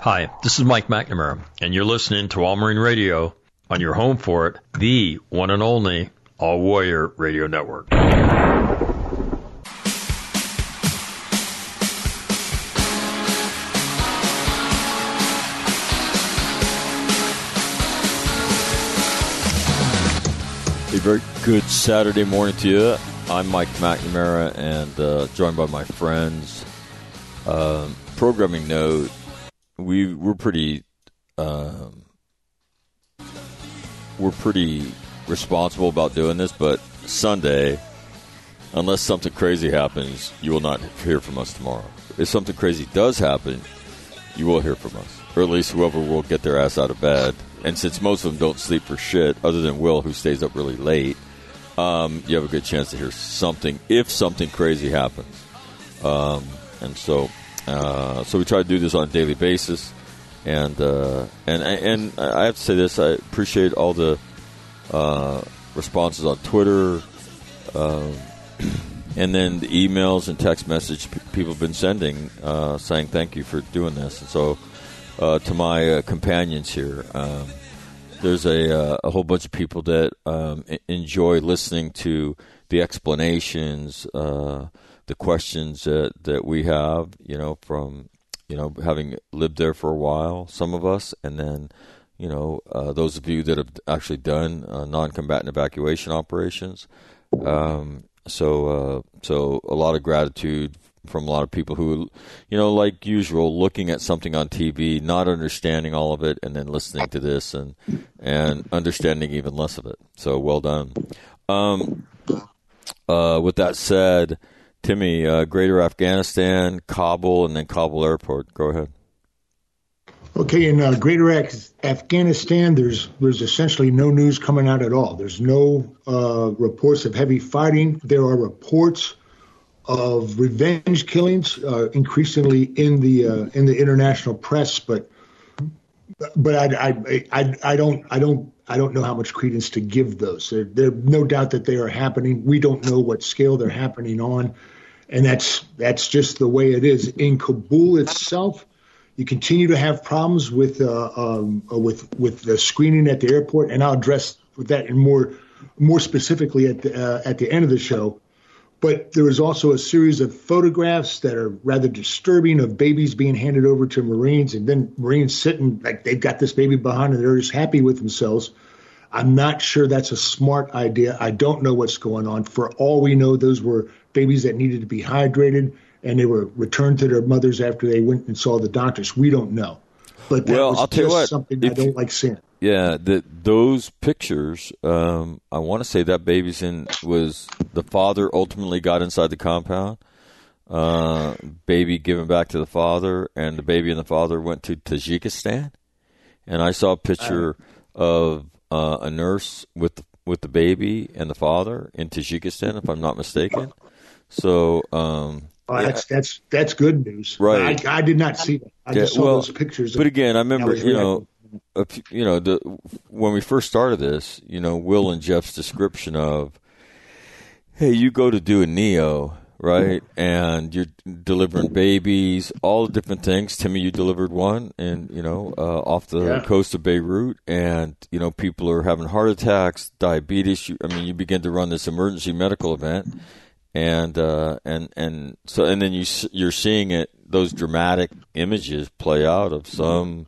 Hi, this is Mike McNamara, and you're listening to All Marine Radio on your home for it, the one and only All Warrior Radio Network. A very good Saturday morning to you. I'm Mike McNamara and uh, joined by my friends. Uh, programming note we we're pretty um, we're pretty responsible about doing this, but Sunday, unless something crazy happens, you will not hear from us tomorrow. If something crazy does happen, you will hear from us, or at least whoever will get their ass out of bed. And since most of them don't sleep for shit, other than Will, who stays up really late, um, you have a good chance to hear something if something crazy happens. Um, and so uh, so we try to do this on a daily basis, and uh, and and I have to say this: I appreciate all the uh, responses on Twitter, um, and then the emails and text message p- people have been sending uh, saying thank you for doing this. And so, uh, to my companions here. Um, there's a, a whole bunch of people that um, enjoy listening to the explanations, the questions that, that we have, you know, from, you know, having lived there for a while, some of us, and then, you know, uh, those of you that have actually done uh, non-combatant evacuation operations. Um, so, uh, so a lot of gratitude from a lot of people who, you know, like usual, looking at something on TV, not understanding all of it, and then listening to this and and understanding even less of it. So well done. Um, uh, with that said, Timmy, uh, Greater Afghanistan, Kabul, and then Kabul Airport. Go ahead. Okay, in uh, Greater Afghanistan, there's there's essentially no news coming out at all. There's no uh, reports of heavy fighting. There are reports of revenge killings, uh, increasingly in the uh, in the international press, but but I, I I I don't I don't I don't know how much credence to give those. There, there no doubt that they are happening. We don't know what scale they're happening on, and that's that's just the way it is. In Kabul itself, you continue to have problems with uh, um, uh, with with the screening at the airport, and I'll address that in more more specifically at the uh, at the end of the show. But there was also a series of photographs that are rather disturbing of babies being handed over to Marines, and then Marines sitting like they've got this baby behind and they're just happy with themselves. I'm not sure that's a smart idea. I don't know what's going on. For all we know, those were babies that needed to be hydrated, and they were returned to their mothers after they went and saw the doctors. We don't know. But that well, was I'll just tell you what, something I don't like seeing. Yeah, that those pictures. Um, I want to say that baby's in was the father ultimately got inside the compound. Uh, baby given back to the father, and the baby and the father went to Tajikistan. And I saw a picture of uh, a nurse with with the baby and the father in Tajikistan, if I'm not mistaken. So, um, Oh, that's that's that's good news. Right. I, I did not see that. I just saw well, those pictures. But again, I remember, you know, a you know, the, when we first started this, you know, Will and Jeff's description of, hey, you go to do a neo, right, and you're delivering babies, all the different things. Timmy, you delivered one, and you know, uh, off the Yeah. coast of Beirut, and you know, people are having heart attacks, diabetes. You, I mean, you begin to run this emergency medical event and uh, and and so and then you you're seeing it those dramatic images play out of some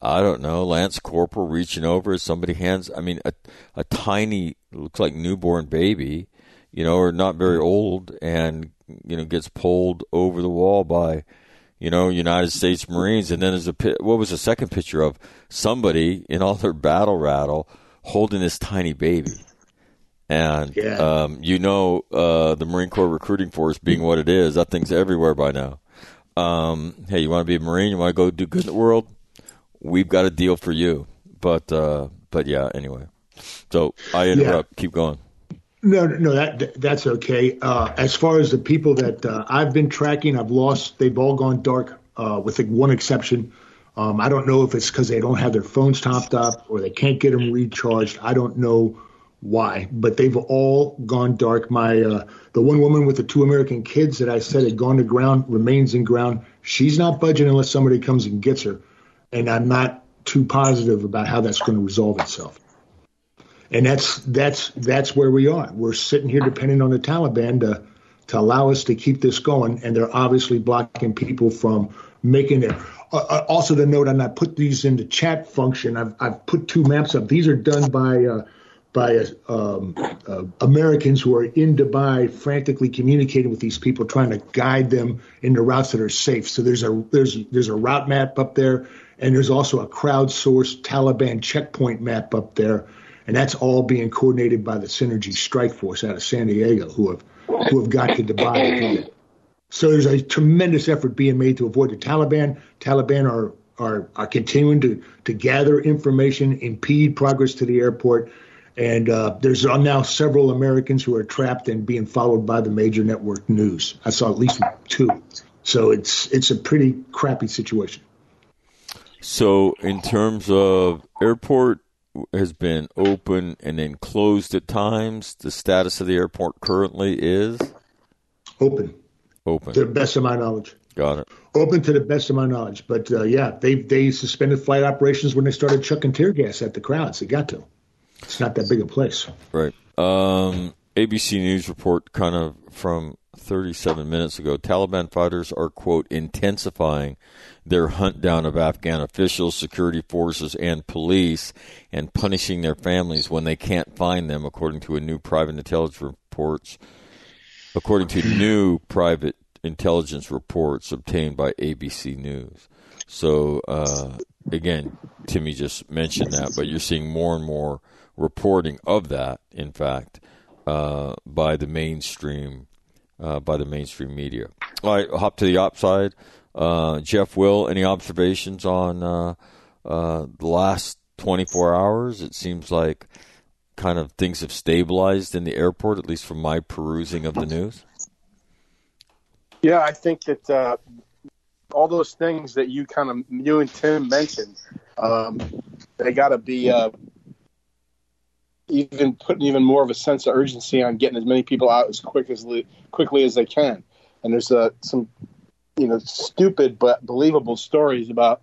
I don't know Lance Corporal reaching over as somebody hands I mean a a tiny looks like newborn baby you know or not very old and you know gets pulled over the wall by you know United States Marines. And then there's a what was the second picture of? Somebody in all their battle rattle holding this tiny baby and Yeah. um, you know uh, the Marine Corps recruiting force being what it is, that thing's everywhere by now. Um, hey, you want to be a Marine? You want to go do good in the world? We've got a deal for you. But uh, but yeah, anyway. So I interrupt. Keep going. No, no, that that's okay. Uh, as far as the people that uh, I've been tracking, I've lost. They've all gone dark, uh, with one exception. Um, I don't know if it's because they don't have their phones topped up or they can't get them recharged. I don't know why, but they've all gone dark. My uh, the one woman with the two American kids that I said had gone to ground remains in ground. She's not budging unless somebody comes and gets her. and I'm not too positive about how that's going to resolve itself. And that's that's that's where we are. We're sitting here depending on the Taliban to to allow us to keep this going, and they're obviously blocking people from making it. Uh, uh also, to note, and I put these in the chat function. I've I've put two maps up. These are done by. Uh, by um, uh, Americans who are in Dubai, frantically communicating with these people, trying to guide them into routes that are safe. So there's a there's there's a route map up there, and there's also a crowdsourced Taliban checkpoint map up there, and that's all being coordinated by the Synergy Strike Force out of San Diego, who have who have got to Dubai. So there's a tremendous effort being made to avoid the Taliban. Taliban are are, are continuing to to gather information, impede progress to the airport and uh, there's now several Americans who are trapped and being followed by the major network news. I saw at least two. So it's it's a pretty crappy situation. So in terms of airport has been open and then closed at times. The status of the airport currently is open. Open to the best of my knowledge. Got it. Open to the best of my knowledge, but uh, yeah, they they suspended flight operations when they started chucking tear gas at the crowds. They got to. It's not that big a place. Right. Um, ABC News report kind of from 37 minutes ago Taliban fighters are, quote, intensifying their hunt down of Afghan officials, security forces, and police and punishing their families when they can't find them, according to a new private intelligence reports. According to new private intelligence reports obtained by ABC News. So, uh, again, Timmy just mentioned that, but you're seeing more and more reporting of that, in fact, uh, by the mainstream uh, by the mainstream media. All right, hop to the op side. Uh, Jeff Will, any observations on uh, uh, the last 24 hours? It seems like kind of things have stabilized in the airport, at least from my perusing of the news. Yeah, I think that uh, all those things that you kind of you and Tim mentioned, um, they got to be even putting even more of a sense of urgency on getting as many people out as quick as quickly as they can. And there's uh, some, you know, stupid but believable stories about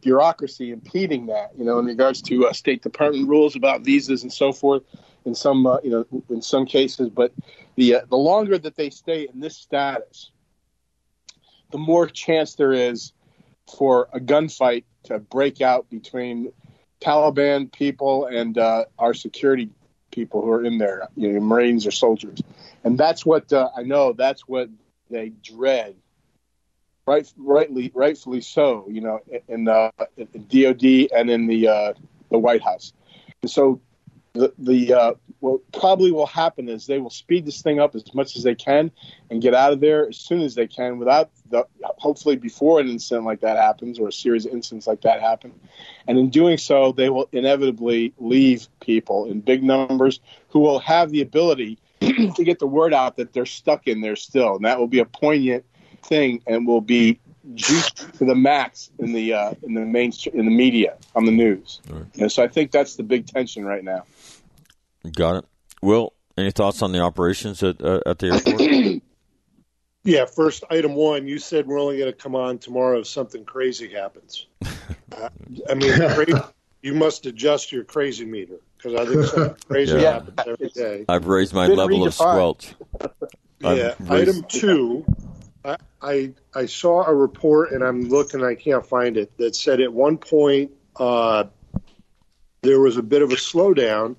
bureaucracy impeding that. You know, in regards to uh, State Department rules about visas and so forth. In some, uh, you know, in some cases, but the uh, the longer that they stay in this status, the more chance there is for a gunfight to break out between Taliban people and uh, our security people who are in there, you know, Marines or soldiers, and that's what uh, I know. That's what they dread, right? Rightly, rightfully so. You know, in, uh, in DoD and in the uh, the White House. And so the the uh, what probably will happen is they will speed this thing up as much as they can and get out of there as soon as they can without the, hopefully before an incident like that happens or a series of incidents like that happen and in doing so they will inevitably leave people in big numbers who will have the ability to get the word out that they're stuck in there still and that will be a poignant thing and will be juiced to the max in the uh, in the main in the media on the news. Right. And so I think that's the big tension right now. Got it. Will, any thoughts on the operations at uh, at the airport? yeah, first item one. You said we're only going to come on tomorrow if something crazy happens. uh, I mean, crazy, you must adjust your crazy meter because I think something crazy yeah. happens every day. I've raised my level redefined. of squelch. yeah. Raised... Item two. I, I I saw a report and I'm looking. I can't find it. That said, at one point uh, there was a bit of a slowdown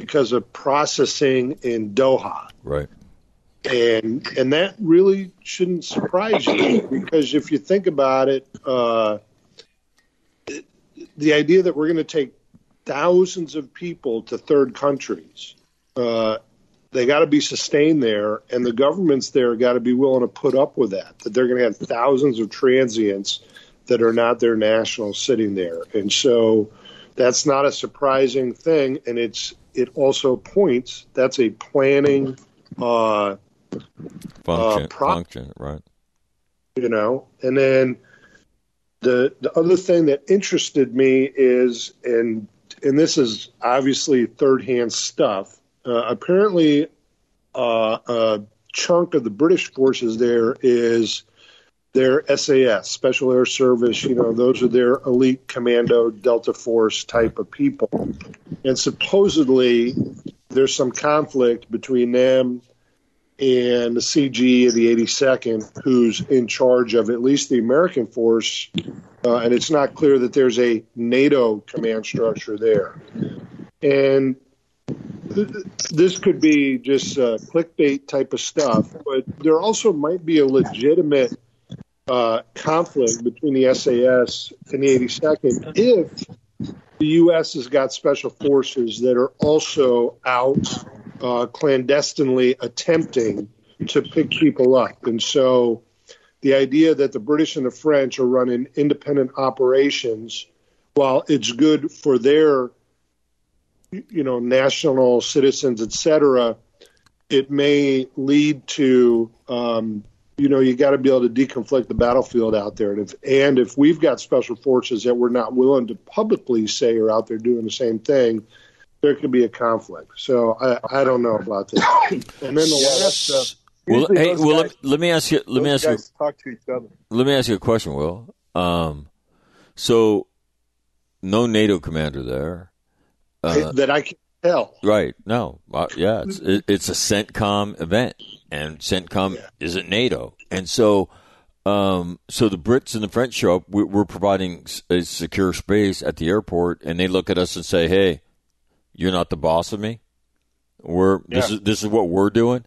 because of processing in Doha. Right. And and that really shouldn't surprise you because if you think about it, uh, the idea that we're going to take thousands of people to third countries, uh, they got to be sustained there, and the governments there got to be willing to put up with that. That they're going to have thousands of transients that are not their nationals sitting there, and so that's not a surprising thing, and it's it also points that's a planning uh, function, uh, pro- function, right? You know, and then the the other thing that interested me is, and and this is obviously third hand stuff. Uh, apparently, uh, a chunk of the British forces there is their SAS, Special Air Service, you know, those are their elite commando Delta Force type of people. And supposedly there's some conflict between them and the CG of the 82nd, who's in charge of at least the American force. Uh, and it's not clear that there's a NATO command structure there. And this could be just uh, clickbait type of stuff, but there also might be a legitimate uh, conflict between the SAS and the 82nd if the U.S. has got special forces that are also out uh, clandestinely attempting to pick people up. And so the idea that the British and the French are running independent operations, while it's good for their, you know, national citizens, et cetera, it may lead to, um, you know, you got to be able to deconflict the battlefield out there. And if, and if we've got special forces that we're not willing to publicly say are out there doing the same thing, there could be a conflict. So I, I don't know about that. and then the Yeah, last, that's, uh, Well, hey, well, guys- let, let me ask you. Let me ask you. talk to each other. Let me ask you a question, Will. Um, so, no NATO commander there, uh, that I can tell. right? No, uh, yeah, it's it, it's a CENTCOM event, and CENTCOM Yeah. isn't NATO, and so, um, so the Brits and the French show up. We're, we're providing a secure space at the airport, and they look at us and say, "Hey, you're not the boss of me. We're this is this is what we're doing."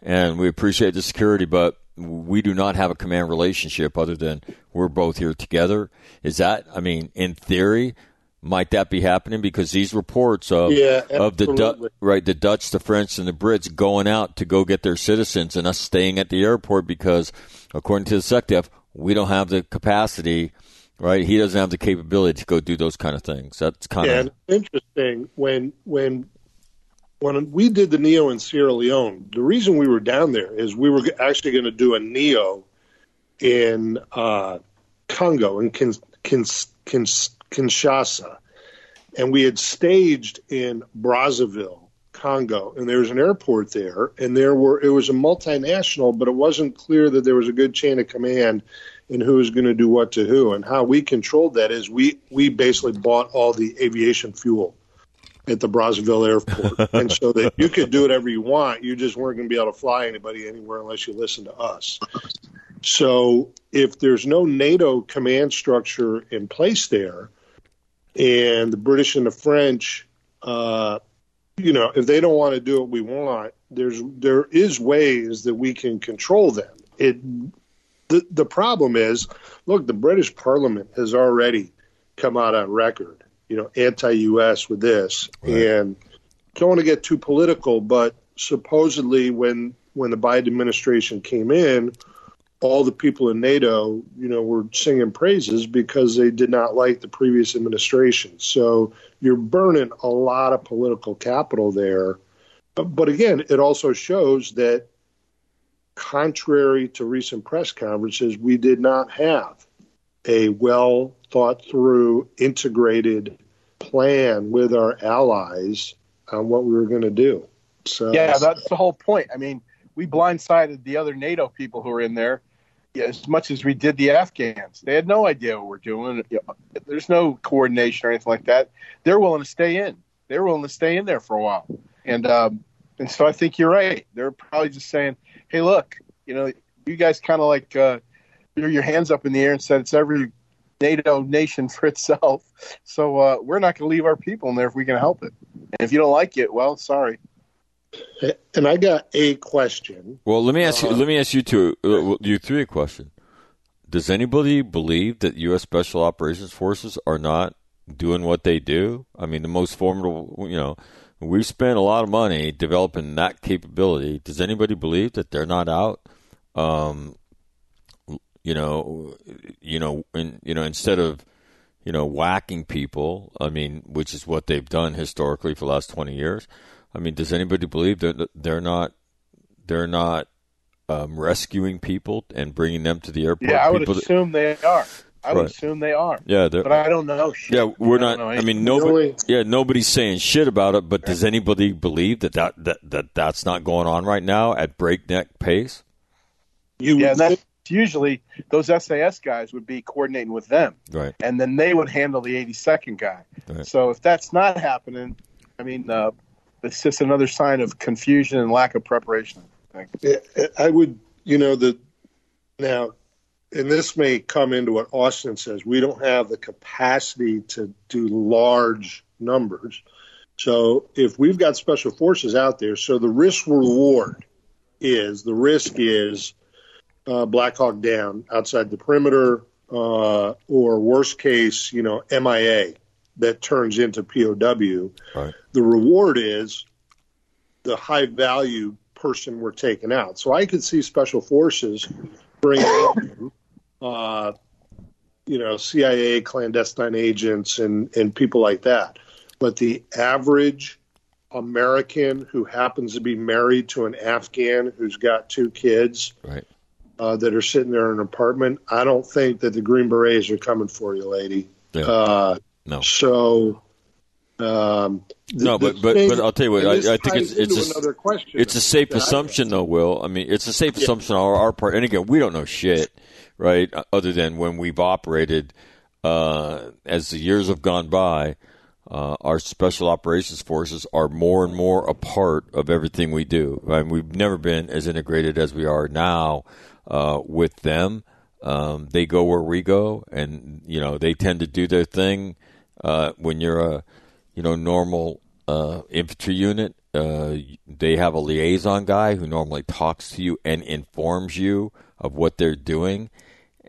and we appreciate the security, but we do not have a command relationship other than we're both here together. Is that? I mean, in theory, might that be happening? Because these reports of Yeah, of the Du- right the Dutch, the French, and the Brits going out to go get their citizens, and us staying at the airport because, according to the SecDef, we don't have the capacity. Right, he doesn't have the capability to go do those kind of things. That's kind Yeah, of interesting when when when we did the Neo in Sierra Leone. The reason we were down there is we were actually going to do a Neo in uh, Congo in Kin, Kin, Kin, Kinshasa, and we had staged in Brazzaville, Congo, and there was an airport there, and there were it was a multinational, but it wasn't clear that there was a good chain of command and who was going to do what to who. And how we controlled that is we we basically bought all the aviation fuel at the Brazzaville airport, and so that you could do whatever you want. You just weren't going to be able to fly anybody anywhere unless you listened to us. So if there's no NATO command structure in place there, and the British and the French, uh, you know, if they don't want to do what we want, there's there is ways that we can control them. It the the problem is, look, the British Parliament has already come out on record, you know, anti-U.S. with this, and don't want to get too political, but supposedly when when the Biden administration came in, all the people in NATO, you know, were singing praises because they did not like the previous administration. So you're burning a lot of political capital there. But, but again, it also shows that, contrary to recent press conferences, we did not have a well thought through, integrated plan with our allies on what we were going to do. So Yeah, that's the whole point. I mean, we blindsided the other NATO people who were in there as much as we did the Afghans. They had no idea what we're doing. There's no coordination or anything like that. They're willing to stay in. They're willing to stay in there for a while. And um, and so I think you're right. They're probably just saying, "Hey, look, you know, you guys kind of like uh, threw your hands up in the air and said it's every NATO nation for itself. So uh, we're not going to leave our people in there if we can help it. And if you don't like it, well, sorry." And I got a question. Well, let me ask you. Uh, Let me ask you two. Uh, you three a question. Does anybody believe that U.S. Special Operations Forces are not doing what they do? I mean, the most formidable. You know, we've spent a lot of money developing that capability. Does anybody believe that they're not out? Um, you know, you know, in, you know, instead of you know whacking people. I mean, which is what they've done historically for the last twenty years. I mean, does anybody believe that they're not they're not um, rescuing people and bringing them to the airport? Yeah, I would people that- assume they are. I would Right. assume they are. yeah, they're, But I don't know. Shit. yeah, we're I not. I mean, nobody. only- Yeah, nobody's saying shit about it. But does anybody believe that that, that that that's not going on right now at breakneck pace? You yeah, would that's usually those SAS guys would be coordinating with them, Right. and then they would handle the 82nd guy. Right. So if that's not happening, I mean, uh, it's just another sign of confusion and lack of preparation. I think. I would, you know, the now, and this may come into what Austin says. We don't have the capacity to do large numbers. So if we've got special forces out there, so the risk reward is the risk is uh, Black Hawk down outside the perimeter, uh, or worst case, you know, MIA that turns into POW. Right. The reward is the high value person we're taking out. So I could see special forces bring in, uh, you know, CIA clandestine agents and, and people like that. But the average American who happens to be married to an Afghan who's got two kids Right. uh, that are sitting there in an apartment, I don't think that the Green Berets are coming for you, lady. Yeah. Uh, No. so, um, No, but- but- thing- but I'll tell you what, I- I think it's- it's a- another question. It's a safe assumption, though, Will. I mean, it's a safe assumption on our, our part. And again, we don't know shit, right? Other than when we've operated, uh, as the years have gone by, uh, our special operations forces are more and more a part of everything we do. I mean, we've never been as integrated as we are now uh, with them. Um, they go where we go, and you know they tend to do their thing. Uh, when you're a you know normal uh, infantry unit, uh, they have a liaison guy who normally talks to you and informs you of what they're doing,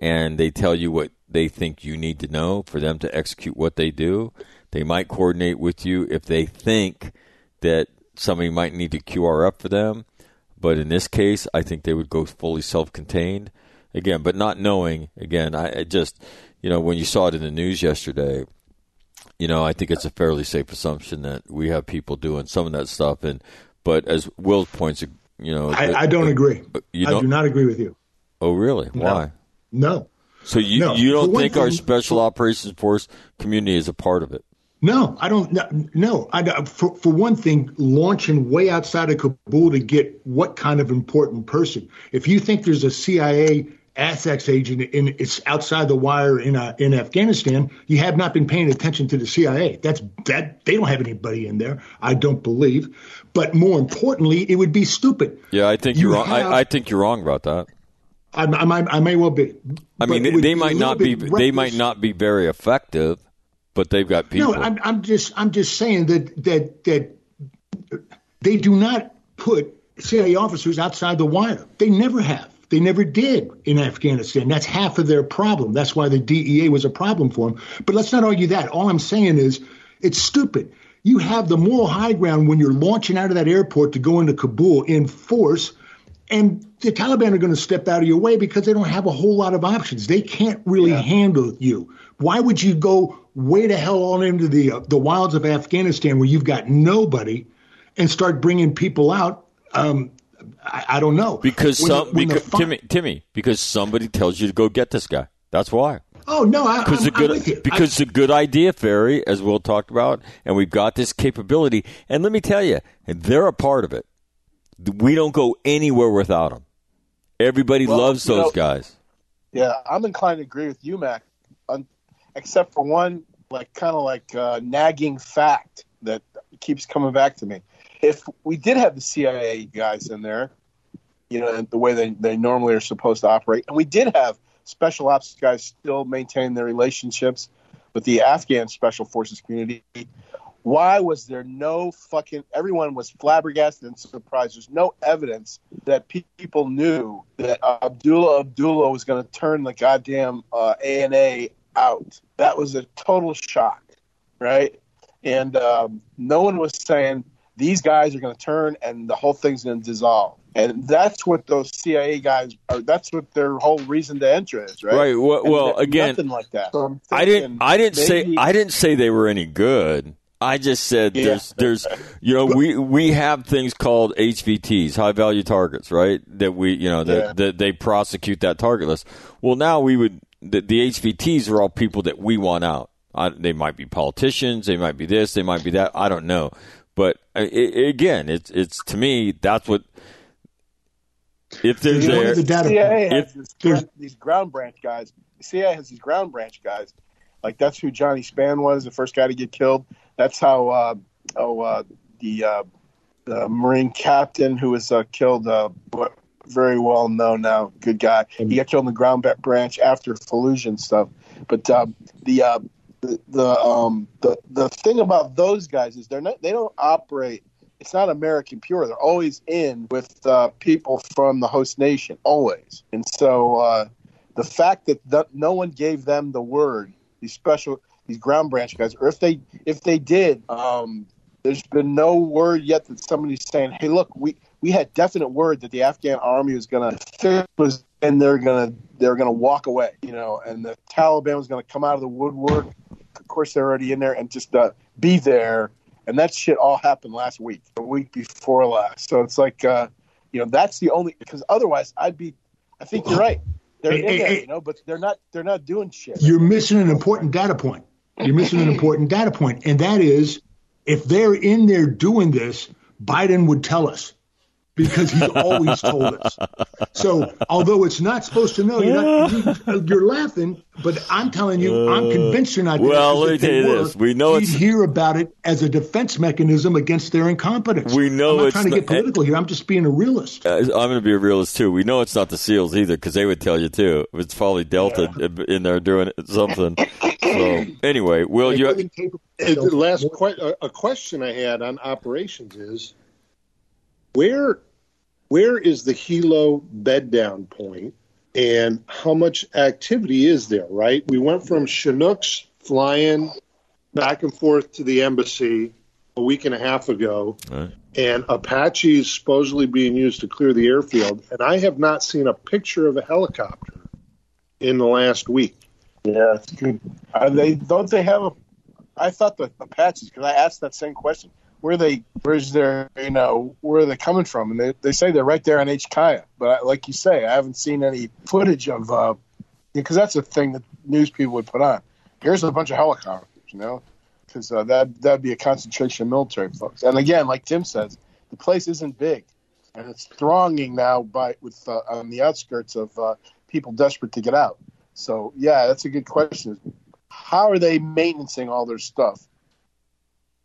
and they tell you what they think you need to know for them to execute what they do. They might coordinate with you if they think that somebody might need to QR up for them. But in this case, I think they would go fully self-contained. Again, but not knowing. Again, I, I just, you know, when you saw it in the news yesterday, you know, I think it's a fairly safe assumption that we have people doing some of that stuff. And but as Will points, you know, I, I don't agree. You I don't- do not agree with you. Oh, really? Why? No. So you No. you don't think our thing- special operations force community is a part of it? No, I don't. no, No, I, for, for one thing, launching way outside of Kabul to get what kind of important person? If you think there's a CIA ASEX agent in it's outside the wire in uh, in Afghanistan, you have not been paying attention to the CIA. That's that they don't have anybody in there. I don't believe. But more importantly, it would be stupid. Yeah, I think You are wrong. have- I, I think you're wrong about that. I, I, might- I may well be. I mean, they, they might not be bit they might not be very effective, but they've got people. No, I'm, I'm just I'm just saying that that that they do not put CIA officers outside the wire. They never have. They never did in Afghanistan. That's half of their problem. That's why the DEA was a problem for them. But let's not argue that. All I'm saying is it's stupid. You have the moral high ground when you're launching out of that airport to go into Kabul in force, and the Taliban are going to step out of your way because they don't have a whole lot of options. They can't really handle you. Why would you go way to hell on into the uh, the wilds of Afghanistan where you've got nobody, and start bringing people out? Um, I, I don't know because When some the because, fi- Timmy Timmy because somebody tells you to go get this guy. That's why. Oh no, I, Because I'm, the I'm with you. good because the good idea, Fairy, as Will talked about, and we've got this capability. And let me tell you, they're a part of it. We don't go anywhere without them. Everybody Well, loves those know- guys. Yeah, I'm inclined to agree with you, Mac, un- except for one, like kind of like uh, nagging fact that keeps coming back to me. If we did have the CIA guys in there, you know, the way they, they normally are supposed to operate, and we did have special ops guys still maintain their relationships with the Afghan special forces community, why was there no fucking everyone was flabbergasted and surprised. There's no evidence that pe- people knew that abdullah abdullah was going to turn the goddamn uh, ana out. That was a total shock right? And um, no one was saying these guys are going to turn and the whole thing's going to dissolve and that's what those cia guys are that's what their whole reason to enter is right Right. Well, well again, nothing like that So I'm didn't. I didn't say. I didn't say they were any good. I just said Yeah. there's. There's. You know, we we have things called HVTs, high value targets, right? That we, you know, that, Yeah. that they prosecute that target list. Well, now we would. The, the HVTs are all people that we want out. I, they might be politicians. They might be this. They might be that. I don't know. But uh, i i again, it's it's to me that's what if they're You there, the data CIA point. has this, there's- these ground branch guys. The CIA has these ground branch guys. Like that's who Johnny Spann was, the first guy to get killed. That's how uh, oh uh, the uh, the Marine captain who was uh, killed, uh, very well known now, good guy. He got killed in the ground branch after Fallujah and stuff. But uh, the uh, the the, um, the the thing about those guys is they're not they don't operate. It's not American pure. They're always in with uh, people from the host nation, always. And so uh, the fact that th- no one gave them the word, these special, these ground branch guys, or if they if they did, um, there's been no word yet that somebody's saying, "Hey, look, we we had definite word that the Afghan army was going to was and they're going to they're going to walk away, you know, and the Taliban was going to come out of the woodwork. Of course, they're already in there and just uh, be there. And that shit all happened last week, the week before last. So it's like, uh, you know, that's the only because otherwise I'd be. I think you're right. They're Hey, in hey, there, hey. you know, but they're not. They're not doing shit. You're missing an important data point. You're missing an important data point, and that is if they're in there doing this, Biden would tell us because he's always told us. So, although it's not supposed to know, you're, not, you're laughing, but I'm telling you, I'm convinced you're not. doing it, Well, 'cause let me if tell you were, this. We know you'd it's- hear about it as a defense mechanism against their incompetence. We know I'm not it's trying to not- get political here. I'm just being a realist. Uh, I'm going to be a realist too. We know it's not the SEALs either because they would tell you too. It's probably Delta in there doing something. So anyway, Will you? And the last que- a- a question I had on operations is where where is the helo bed down point and how much activity is there right we went from chinooks flying back and forth to the embassy a week and a half ago Right. and apaches supposedly being used to clear the airfield and i have not seen a picture of a helicopter in the last week Yeah, it's good. Are they? Don't they have a? I thought the Apaches because I asked that same question. Where they? Where's their? You know, where are they coming from? And they, they say they're right there on HKIA. But like you say, I haven't seen any footage of. uh Because that's a thing that news people would put on. Here's a bunch of helicopters. You know, because uh, that that'd be a concentration of military folks. And again, like Tim says, the place isn't big, and it's thronging now by with uh, on the outskirts of uh, people desperate to get out. So yeah, that's a good question. How are they maintaining all their stuff,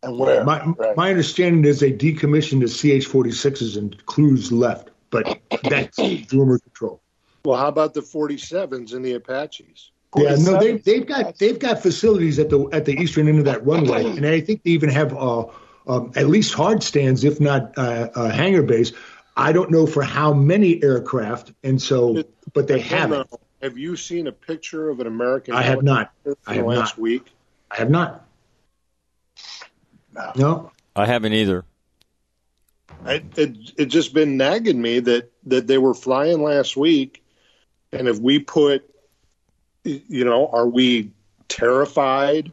and where? My, Right. my understanding is they decommissioned the CH-46s and crews left, but that's rumor control. well how about the 47s and the apaches Yeah, no, they, they've got they've got facilities at the at the eastern end of that runway, and I think they even have uh, um, at least hard stands, if not uh, uh, hangar bays. I don't know for how many aircraft, and so, but they have it. Have you seen a picture of an American? I have not. I have last not. week. I have not. No, I haven't either. I, it it just been nagging me that that they were flying last week, and if we put, you know, are we terrified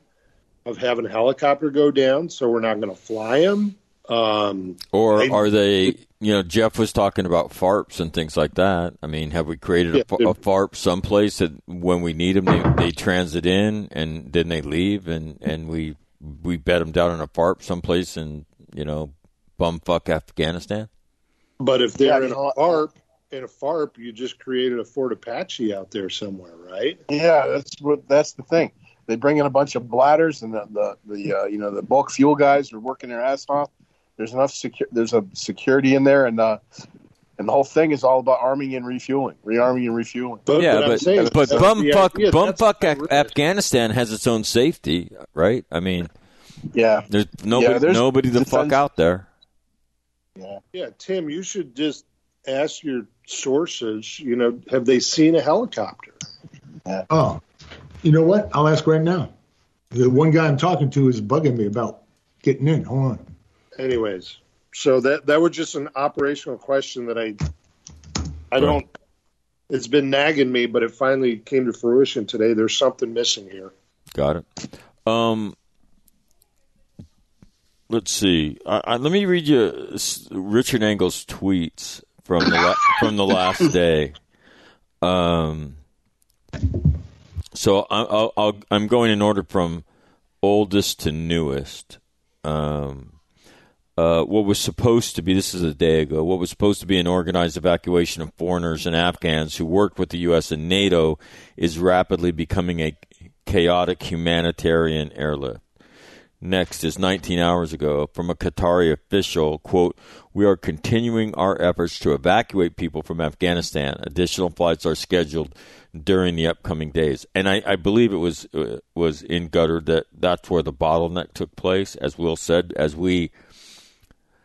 of having a helicopter go down? So we're not going to fly them. Um, Or They- are they? You know, Jeff was talking about FARPs and things like that. I mean, have we created a, Yeah, they're- a FARP someplace that when we need them, they, they transit in and then they leave, and, and we we bet them down in a FARP someplace in you know bumfuck Afghanistan? but if they're Yeah, in you a FARP, in a FARP, you just created a Fort Apache out there somewhere, right? Yeah, that's what that's the thing. They bring in a bunch of bladders, and the the, the uh, you know the bulk fuel guys are working their ass off. There's enough secu- There's a security in there, and uh, and the whole thing is all about arming and refueling, rearming and refueling. But yeah, what but saying but is bumfuck idea. Bumfuck Af- Afghanistan has its own safety, right? I mean, Yeah, there's nobody there's nobody the fuck out there. yeah. Yeah, Tim, you should just ask your sources. You know, have they seen a helicopter? oh, you know what? I'll ask right now. The one guy I'm talking to is bugging me about getting in. Hold on. Anyways, so that that was just an operational question that I I don't. It's been nagging me, but it finally came to fruition today. There's something missing here. Got it. Um, let's see. I, I, let me read you Richard Engel's tweets from the la- from the last day. Um, so I, I'll, I'll, I'm going in order from oldest to newest. Um, uh, what was supposed to be this is a day ago what was supposed to be an organized evacuation of foreigners and Afghans who worked with the U.S. and NATO is rapidly becoming a chaotic humanitarian airlift. Next is 19 hours ago from a Qatari official, quote, we are continuing our efforts to evacuate people from Afghanistan. Additional flights are scheduled during the upcoming days. And I, I believe it was uh, was in Qatar that that's where the bottleneck took place, as Will said, as we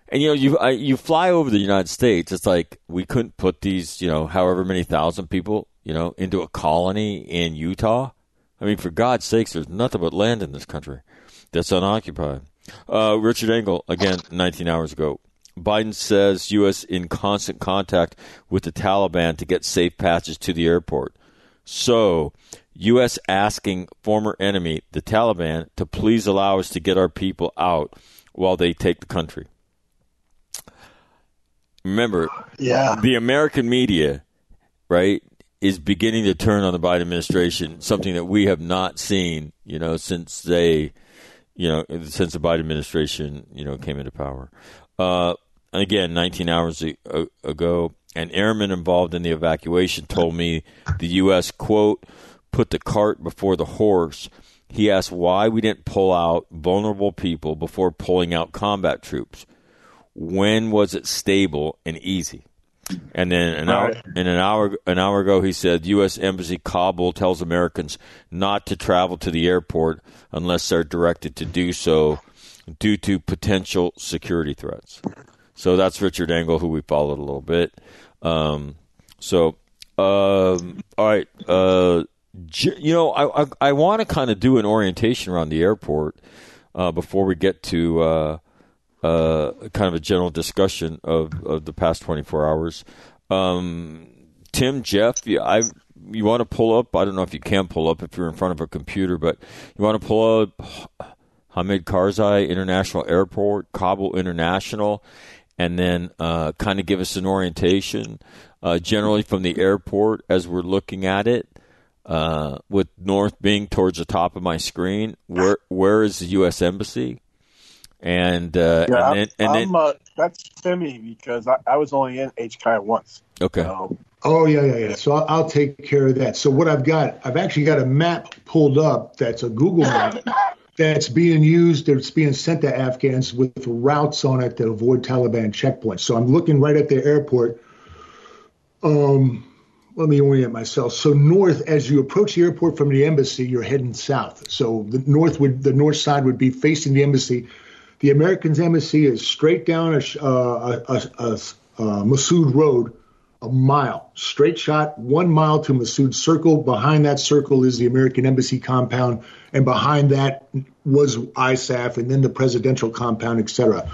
and you know you I, you fly over the United States, it's like we couldn't put these, you know, however many thousand people, you know, into a colony in Utah. I mean, for God's sakes, there's nothing but land in this country that's unoccupied. Uh, Richard Engel, again, 19 hours ago. Biden says U.S. in constant contact with the Taliban to get safe passage to the airport. So, U.S. asking former enemy, the Taliban, to please allow us to get our people out while they take the country. Remember, Yeah. the American media, right, is beginning to turn on the Biden administration, something that we have not seen, you know, since they, you know, since the Biden administration, you know, came into power. Uh, again, 19 hours ago, an airman involved in the evacuation told me the U.S., quote, put the cart before the horse. He asked why we didn't pull out vulnerable people before pulling out combat troops. When was it stable and easy? And then an hour, Right. and an hour an hour ago, he said U.S. Embassy Kabul tells Americans not to travel to the airport unless they're directed to do so due to potential security threats. So that's Richard Engel, who we followed a little bit. Um, so, um, all right, uh, you know, I I, I want to kind of do an orientation around the airport uh, before we get to. Uh, uh, kind of a general discussion of, of the past 24 hours. Um, Tim, Jeff, you, I, you want to pull up? I don't know if you can pull up if you're in front of a computer, but you want to pull up Hamid Karzai International Airport, Kabul International, and then uh, kind of give us an orientation, uh, generally from the airport as we're looking at it. Uh, with north being towards the top of my screen, where where is the U.S. embassy? And uh, Yeah, and then, and I'm, then uh, that's Timmy because I, I was only in HKI once. okay, So Oh yeah, yeah, yeah. So I'll, I'll take care of that. So what I've got, I've actually got a map pulled up. That's a Google map that's being used. That's being sent to Afghans with routes on it to avoid Taliban checkpoints. So I'm looking right at the airport. Um, let me orient myself. So north, as you approach the airport from the embassy, you're heading south. So the north would, the north side would be facing the embassy. The Americans' embassy is straight down a, uh, a, a, a, a Masood Road, a mile, straight shot, one mile to Masood Circle. Behind that circle is the American Embassy compound, and behind that was ISAF, and then the presidential compound, etc.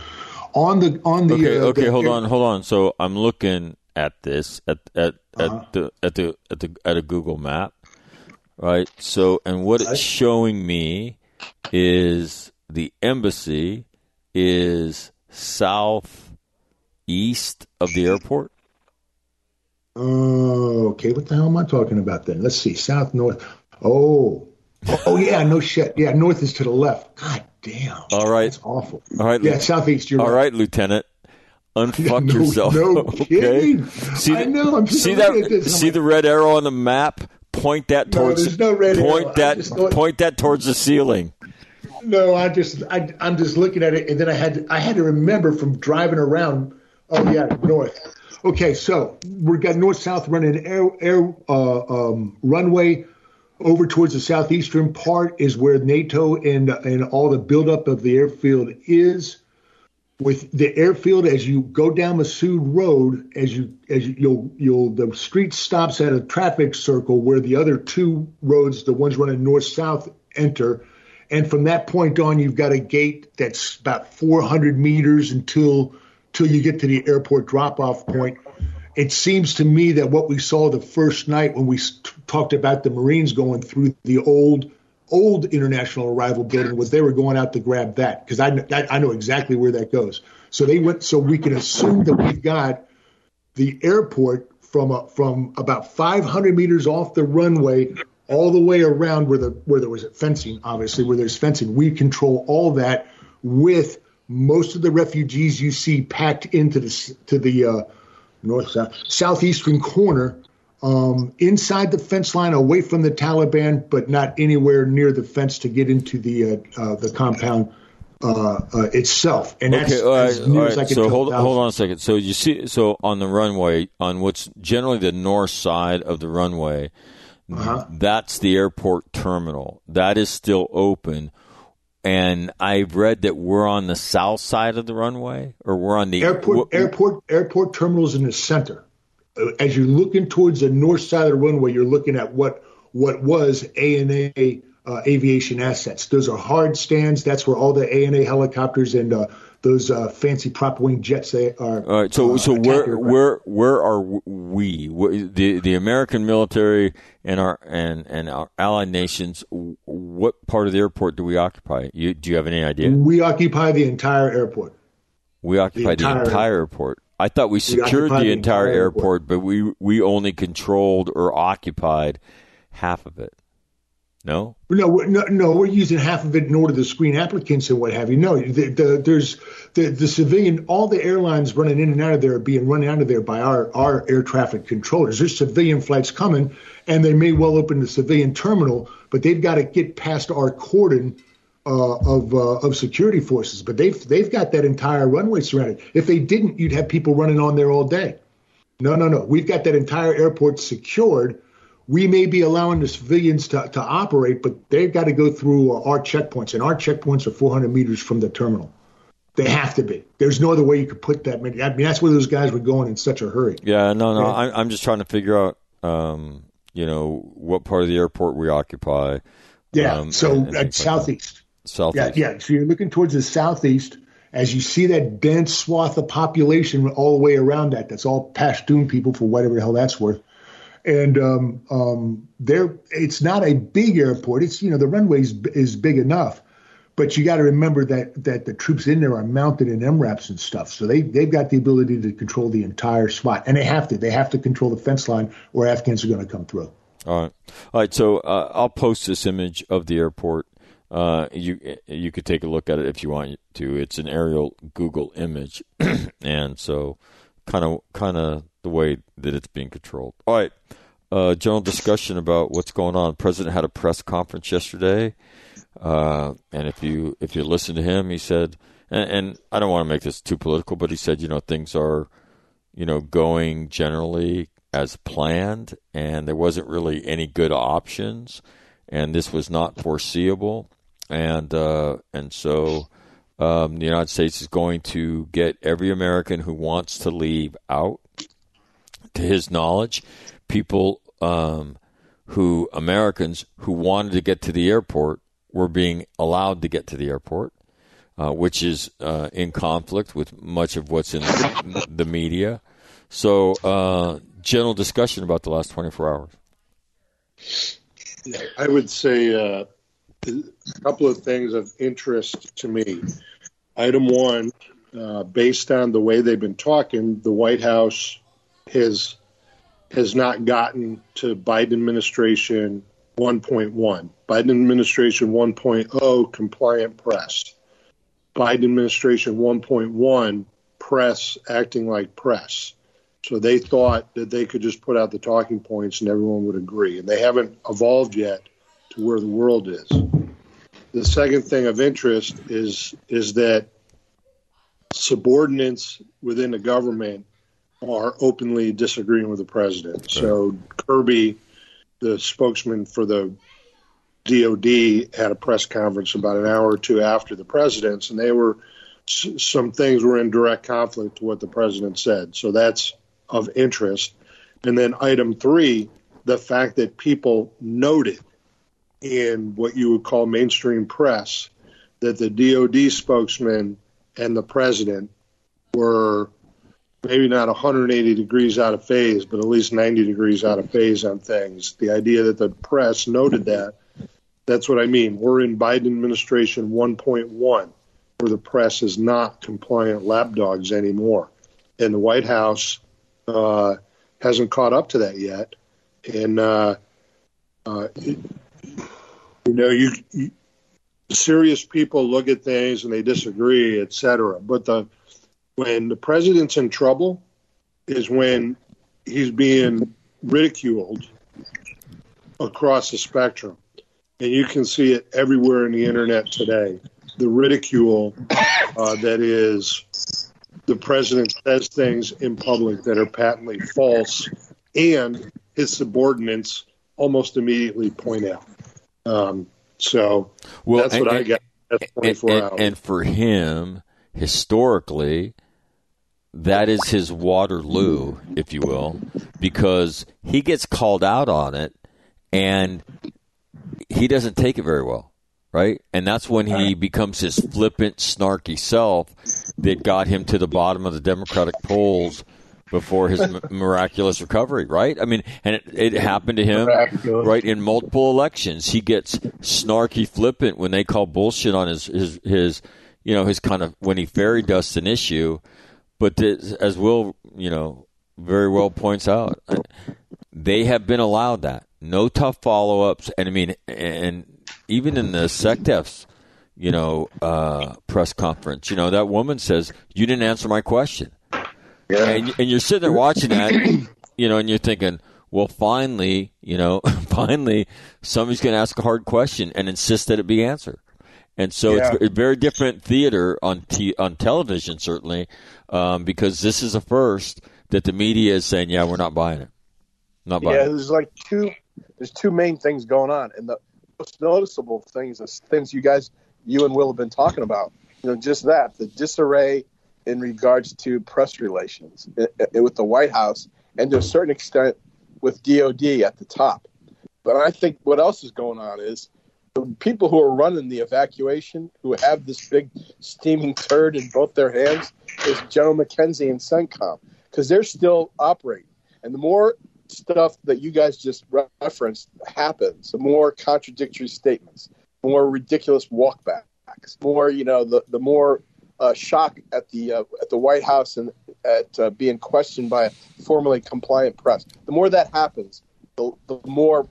On the on the okay, uh, okay. the Hold on, hold on. So I'm looking at this at at Uh-huh. at the at the at the at a Google map, right? So and what it's showing me is the embassy is southeast of the airport. Oh, okay. What the hell am I talking about then? Let's see. South, north. Oh, oh yeah. No shit. Yeah, north is to the left. God damn. All right. That's awful. All right, Yeah, southeast. You're all right. right, Lieutenant. Unfuck No- yourself. no okay. kidding. See I know, I'm see that. See like- the red arrow on the map. Point that No, towards. there's no red point arrow. That. point that towards the ceiling. No, I just I, I'm just looking at it, and then I had I had to remember from driving around. Oh yeah, north. Okay, so we've got north south running air air uh, um, runway over towards the southeastern part is where NATO and and all the buildup of the airfield is. With the airfield, as you go down Masood Road, as you as you, you'll you'll the street stops at a traffic circle where the other two roads, the ones running north south, enter. And from that point on, you've got a gate that's about 400 meters until till you get to the airport drop-off point. It seems to me that what we saw the first night when we s- talked about the Marines going through the old old international arrival building was they were going out to grab that because I, I I know exactly where that goes. So they went. So we can assume that we've got the airport from a, from about 500 meters off the runway all the way around where the where there was fencing, obviously where there's fencing. We control all that with most of the refugees you see packed into the to the uh, north south southeastern corner um, inside the fence line, away from the Taliban, but not anywhere near the fence to get into the uh, uh, the compound uh, uh, itself. And okay, that's right, as near as I can So tell hold hold on a second. So you see, so on the runway, on what's generally the north side of the runway, Uh-huh. that's the airport terminal. That is still open. And I've read that we're on the south side of the runway, or we're on the Airport, wh- airport, airport terminals in the center. Uh, As you're looking towards the north side of the runway, you're looking at what what was A and A uh, aviation assets. Those are hard stands. That's where all the A and A helicopters and uh, those uh, fancy prop wing jets they are. All right. So, uh, so where, aircraft. where, where are we? The the American military and our and and our allied nations. What part of the airport do we occupy? You, do you have any idea? we occupy the entire airport. We occupy the entire, entire- airport. I thought we secured occupy the the entire entire airport, but we we only controlled or occupied half of it. No. No, no, no, we're using half of it in order to screen applicants and what have you. No, the, the, there's the, the civilian, all the airlines running in and out of there are being run out of there by our, our air traffic controllers. There's civilian flights coming, and they may well open the civilian terminal, but they've got to get past our cordon uh, of uh, of security forces. But they've they've got that entire runway surrounded. If they didn't, you'd have people running on there all day. No, no, no. We've got that entire airport secured. We may be allowing the civilians to, to operate, but they've got to go through our checkpoints, and our checkpoints are 400 meters from the terminal. They have to be. There's no other way you could put that many. I mean, that's where those guys were going in such a hurry. Yeah. No. No. I'm I'm just trying to figure out, um, you know, what part of the airport we occupy. Yeah. um, so and- and things like southeast. Southeast. Yeah, yeah. So you're looking towards the southeast. As you see that dense swath of population all the way around that, that's all Pashtun people for whatever the hell that's worth. And um, um, there, it's not a big airport. It's you know the runway is, big enough, but you got to remember that that the troops in there are mounted in MRAPs and stuff, so they they've got the ability to control the entire spot, and they have to. They have to control the fence line, or Afghans are going to come through. All right, all right. So uh, I'll post this image of the airport. Uh, you you could take a look at it if you want to. It's an aerial Google image, and so kind of kind of the way that it's being controlled. All right. Uh, general discussion about what's going on. The president had a press conference yesterday, uh, and if you if you listen to him, he said, and, and I don't want to make this too political, but he said, you know, things are, you know, going generally as planned, and there wasn't really any good options, and this was not foreseeable, and uh, and so um, the United States is going to get every American who wants to leave out. To his knowledge, people um, who Americans who wanted to get to the airport were being allowed to get to the airport, uh, which is uh, in conflict with much of what's in the media. So, uh, general discussion about the last 24 hours. I would say uh, a couple of things of interest to me. Item one, uh, based on the way they've been talking, the White House has has not gotten to Biden administration 1.1. Biden administration 1.0 compliant press. Biden administration 1.1 press acting like press. So they thought that they could just put out the talking points and everyone would agree. And they haven't evolved yet to where the world is. The second thing of interest is is that subordinates within the government are openly disagreeing with the president. So Kirby, the spokesman for the DOD, had a press conference about an hour or two after the president's, and they were some things were in direct conflict to what the president said. So that's of interest. And then item three, the fact that people noted in what you would call mainstream press that the DOD spokesman and the president were maybe not 180 degrees out of phase, but at least 90 degrees out of phase on things. The idea that the press noted that, that's what I mean. We're in Biden administration 1.1, where the press is not compliant lapdogs anymore. And the White House uh, hasn't caught up to that yet. And, uh, uh, you know, you, you serious people look at things and they disagree, etc. But the when the president's in trouble is when he's being ridiculed across the spectrum. And you can see it everywhere in the internet today. The ridicule uh, that is the president says things in public that are patently false, and his subordinates almost immediately point out. Um, so well, that's and, what I got. That's 24 and, hours. And for him, historically, that is his Waterloo, if you will, because he gets called out on it and he doesn't take it very well, right? And that's when he becomes his flippant, snarky self that got him to the bottom of the Democratic polls before his m- miraculous recovery, right? I mean, and it, it happened to him, right, in multiple elections. He gets snarky, flippant when they call bullshit on his, his, his you know, his kind of, when he fairy dusts an issue but this, as Will, you know, very well points out, they have been allowed that. No tough follow ups. And I mean, and even in the SecDef's, you know, uh, press conference, you know, that woman says, You didn't answer my question. Yeah. And, and you're sitting there watching that, you know, and you're thinking, well, finally, you know, finally, somebody's going to ask a hard question and insist that it be answered. And so yeah. it's a very different theater on t- on television, certainly, um, because this is a first that the media is saying, "Yeah, we're not buying it." Not buying. Yeah, there's like two. There's two main things going on, and the most noticeable things is things you guys, you and Will have been talking about. You know, just that the disarray in regards to press relations it, it, with the White House, and to a certain extent with DOD at the top. But I think what else is going on is people who are running the evacuation, who have this big steaming turd in both their hands, is General McKenzie and CENTCOM because they're still operating. And the more stuff that you guys just referenced happens, the more contradictory statements, more ridiculous walkbacks, more you know, the the more uh, shock at the uh, at the White House and at uh, being questioned by a formerly compliant press. The more that happens, the, the more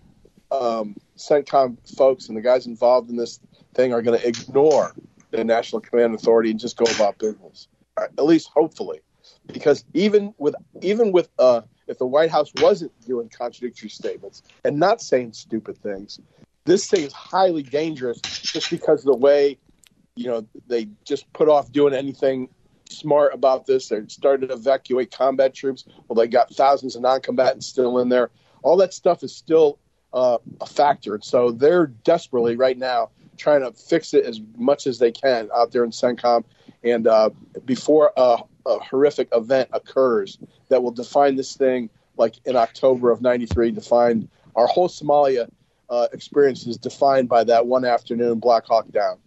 um, CENTCOM folks and the guys involved in this thing are going to ignore the National Command Authority and just go about business. At least hopefully, because even with even with uh, if the White House wasn't doing contradictory statements and not saying stupid things, this thing is highly dangerous just because of the way you know they just put off doing anything smart about this. They started to evacuate combat troops. Well, they got thousands of non-combatants still in there. All that stuff is still uh, a factor. So they're desperately right now trying to fix it as much as they can out there in CENTCOM. And uh, before a, a, horrific event occurs that will define this thing, like in October of '93, define our whole Somalia uh, experience is defined by that one afternoon Black Hawk Down.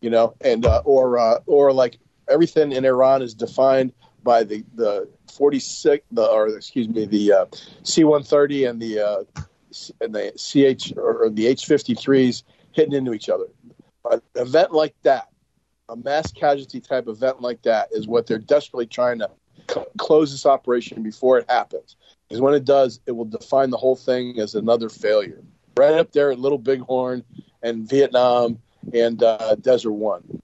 You know, and uh, or uh, or like everything in Iran is defined by the the 46 the or excuse me the uh, C-130 and the uh, and the CH or the H-53s hitting into each other. An event like that, a mass casualty type event like that, is what they're desperately trying to c- close this operation before it happens. Because when it does, it will define the whole thing as another failure. Right up there at Little Bighorn and Vietnam and uh, Desert One.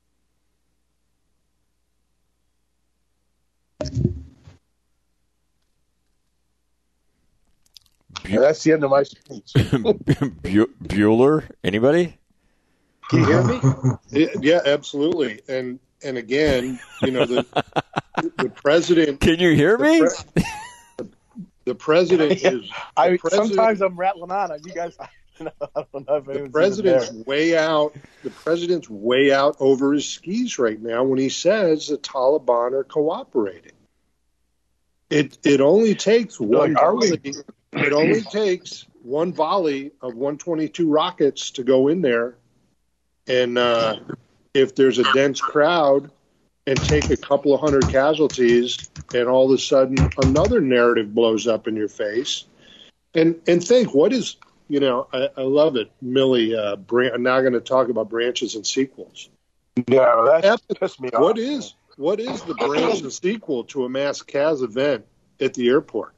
Bu- that's the end of my speech. Bueller, anybody? Can you hear me? yeah, absolutely. And and again, you know the the president. Can you hear me? The, pre- the president yeah. is. I president, sometimes I'm rattling on. You guys, I don't know if the president's way out. The president's way out over his skis right now when he says the Taliban are cooperating. It it only takes one. Like, are we? It only takes one volley of 122 rockets to go in there, and uh, if there's a dense crowd, and take a couple of hundred casualties, and all of a sudden another narrative blows up in your face, and and think what is you know I, I love it, Milley. Uh, I'm now going to talk about branches and sequels. Yeah, that pissed me off. What is what is the branch and sequel to a mass CAS event at the airport?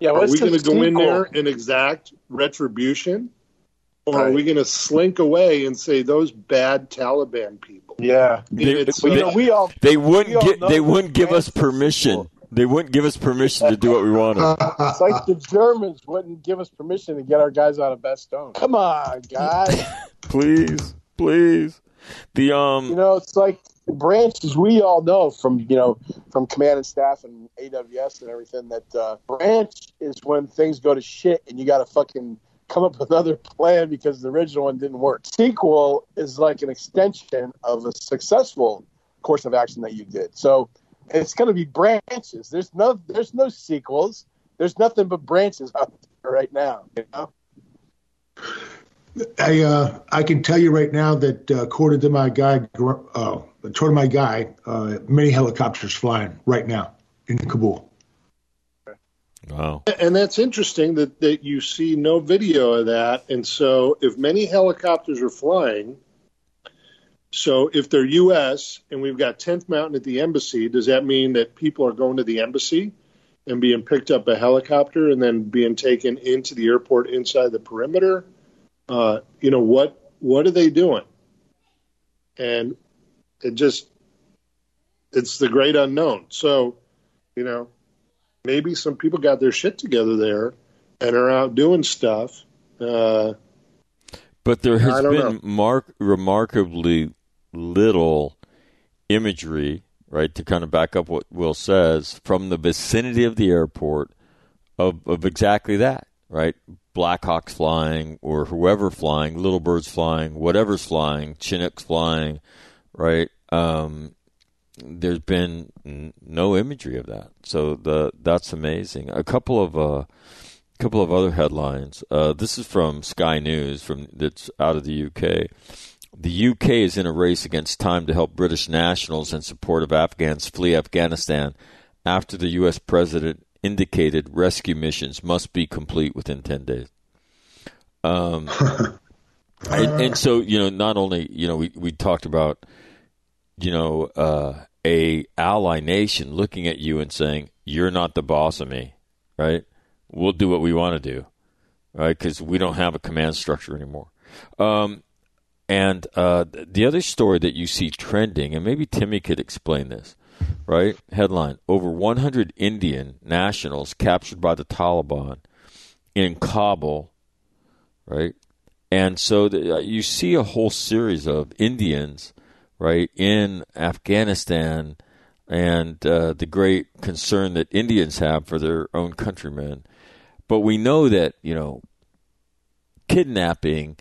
Yeah, are we going to go in there and exact retribution? Or are we going to slink away and say those bad Taliban people? Yeah, They, It's, they- you know, we all they wouldn't all get. They wouldn't give us permission. cool. They wouldn't give us permission to do what we wanted. It's like the Germans wouldn't give us permission to get our guys out of Bastogne. Come on, guys. please, please. The um. you know, it's like branches. We all know from you know from command and staff and AWS and everything that uh, branch is when things go to shit and you got to fucking come up with another plan because the original one didn't work. Sequel is like an extension of a successful course of action that you did. So it's going to be branches. There's no there's no sequels. There's nothing but branches out there right now. You know. I uh, I can tell you right now that uh, according to my guy, uh, according to my guy, uh, many helicopters flying right now in Kabul. Wow. And that's interesting that, that you see no video of that. And so, if many helicopters are flying, so if they're U.S. and we've got 10th Mountain at the embassy, does that mean that people are going to the embassy and being picked up a helicopter and then being taken into the airport inside the perimeter? Uh, you know what? What are they doing? And it just it's the great unknown. So, you know, maybe some people got their shit together there and are out doing stuff. Uh, But there has been mark, remarkably little imagery, right, to kind of back up what Will says, from the vicinity of the airport of, of exactly that, right? Blackhawks flying or whoever flying, little birds flying, whatever's flying, Chinooks flying, right? Um, there's been n- no imagery of that, so the that's amazing. A couple of uh, couple of other headlines. Uh, this is from Sky News, from that's out of the UK. The UK is in a race against time to help British nationals in support of Afghans flee Afghanistan after the U.S. president indicated rescue missions must be complete within 10 days. Um, and, and so, you know, not only, you know, we, we talked about, you know, uh, a ally nation looking at you and saying, you're not the boss of me, right? We'll do what we want to do, right? Because we don't have a command structure anymore. Um, and uh, the other story that you see trending, and maybe Timmy could explain this, right? Headline Over 100 Indian nationals captured by the Taliban in Kabul, right? And so the, uh, you see a whole series of Indians, right, in Afghanistan and uh, the great concern that Indians have for their own countrymen. But we know that, you know, kidnapping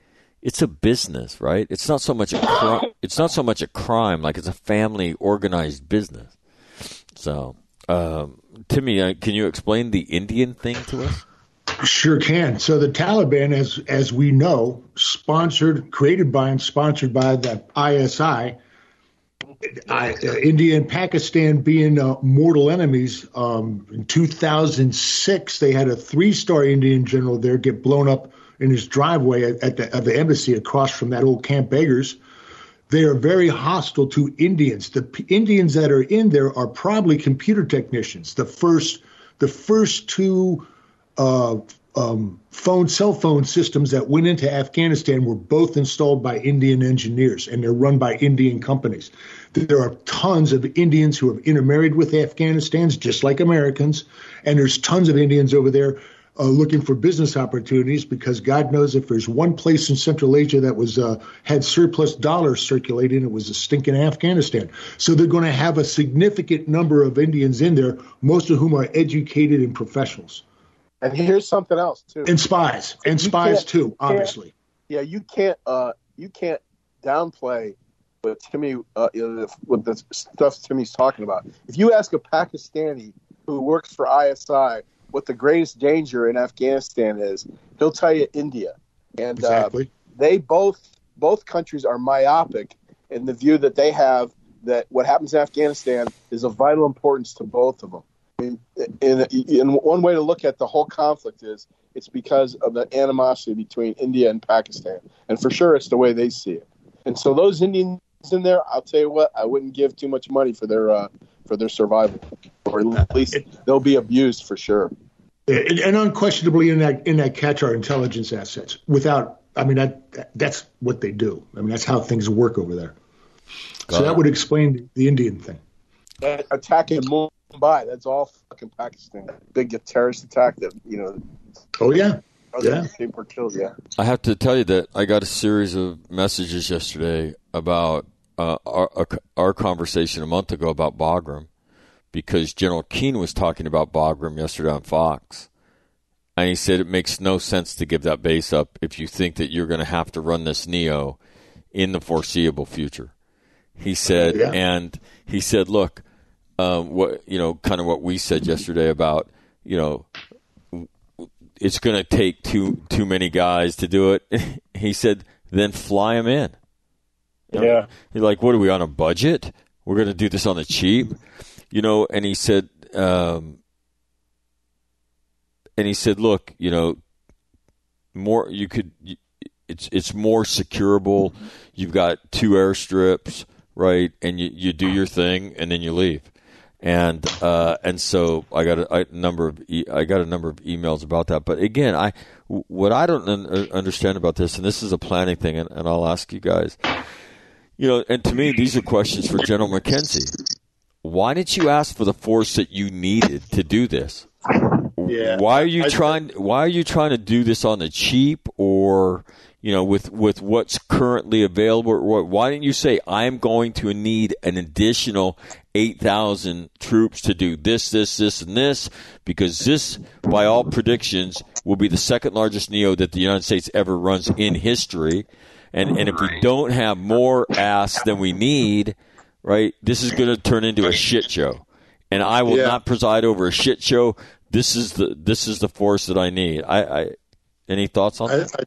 it's a business, right? It's not so much a cri- it's not so much a crime like it's a family organized business. So, um, Timmy, uh, can you explain the Indian thing to us? Sure can. So the Taliban, as as we know, sponsored, created by, and sponsored by the ISI. I, uh, India and Pakistan being uh, mortal enemies. Um, in 2006, they had a three-star Indian general there get blown up in his driveway at, at, the, at the embassy across from that old Camp Eggers. They are very hostile to Indians. The P- Indians that are in there are probably computer technicians. The first, the first two uh, um, phone cell phone systems that went into Afghanistan were both installed by Indian engineers, and they're run by Indian companies. There are tons of Indians who have intermarried with Afghanistans, just like Americans, and there's tons of Indians over there uh, looking for business opportunities because God knows if there's one place in Central Asia that was uh, had surplus dollars circulating, it was a stinking Afghanistan. So they're going to have a significant number of Indians in there, most of whom are educated and professionals. And here's something else too. And spies, and You spies too, obviously. yeah, you can't uh, you can't downplay what Timmy uh, what the stuff Timmy's talking about. If you ask a Pakistani who works for ISI what the greatest danger in Afghanistan is, he'll tell you India. And uh, Exactly. they both both countries are myopic in the view that they have that what happens in Afghanistan is of vital importance to both of them. I mean, in, in one way to look at the whole conflict is it's because of the animosity between India and Pakistan, and for sure it's the way they see it. And so those Indians in there, I'll tell you what, I wouldn't give too much money for their uh, for their survival, or at least they'll be abused for sure. and, and unquestionably in that in that catch are intelligence assets without I mean, that that's what they do. I mean, that's how things work over there. Got so it. that would explain the Indian thing. That attack in Mumbai, that's all fucking Pakistan. Big terrorist attack that, you know, Oh yeah, Yeah. people killed, yeah. I have to tell you that I got a series of messages yesterday about uh, our, our our conversation a month ago about Bagram, because General Keane was talking about Bagram yesterday on Fox, and he said it makes no sense to give that base up if you think that you're going to have to run this Neo in the foreseeable future. He said, Yeah. and he said, look, um, what you know, kind of what we said yesterday about you know it's going to take too too many guys to do it. he said, then fly them in. Yeah. He's like, what are we on a budget? We're going to do this on the cheap, you know. And he said, um, and he said, look, you know, more you could. It's it's more securable. You've got two airstrips, right? And you, you do your thing, and then you leave. And uh, and so I got a, a number of e- I got a number of emails about that. But again, I what I don't un- uh, understand about this, and this is a planning thing, and, and I'll ask you guys. You know, and to me, these are questions for General McKenzie. Why didn't you ask for the force that you needed to do this? Yeah. Why are you I- trying? Why are you trying to do this on the cheap, or you know, with with what's currently available? Why didn't you say I'm going to need an additional eight thousand troops to do this, this, this, and this? Because this, by all predictions, will be the second largest neo that the United States ever runs in history. And and if we don't have more ass than we need, right, this is going to turn into a shit show. And I will Yeah. not preside over a shit show. This is the this is the force that I need. I, I any thoughts on I, that? I,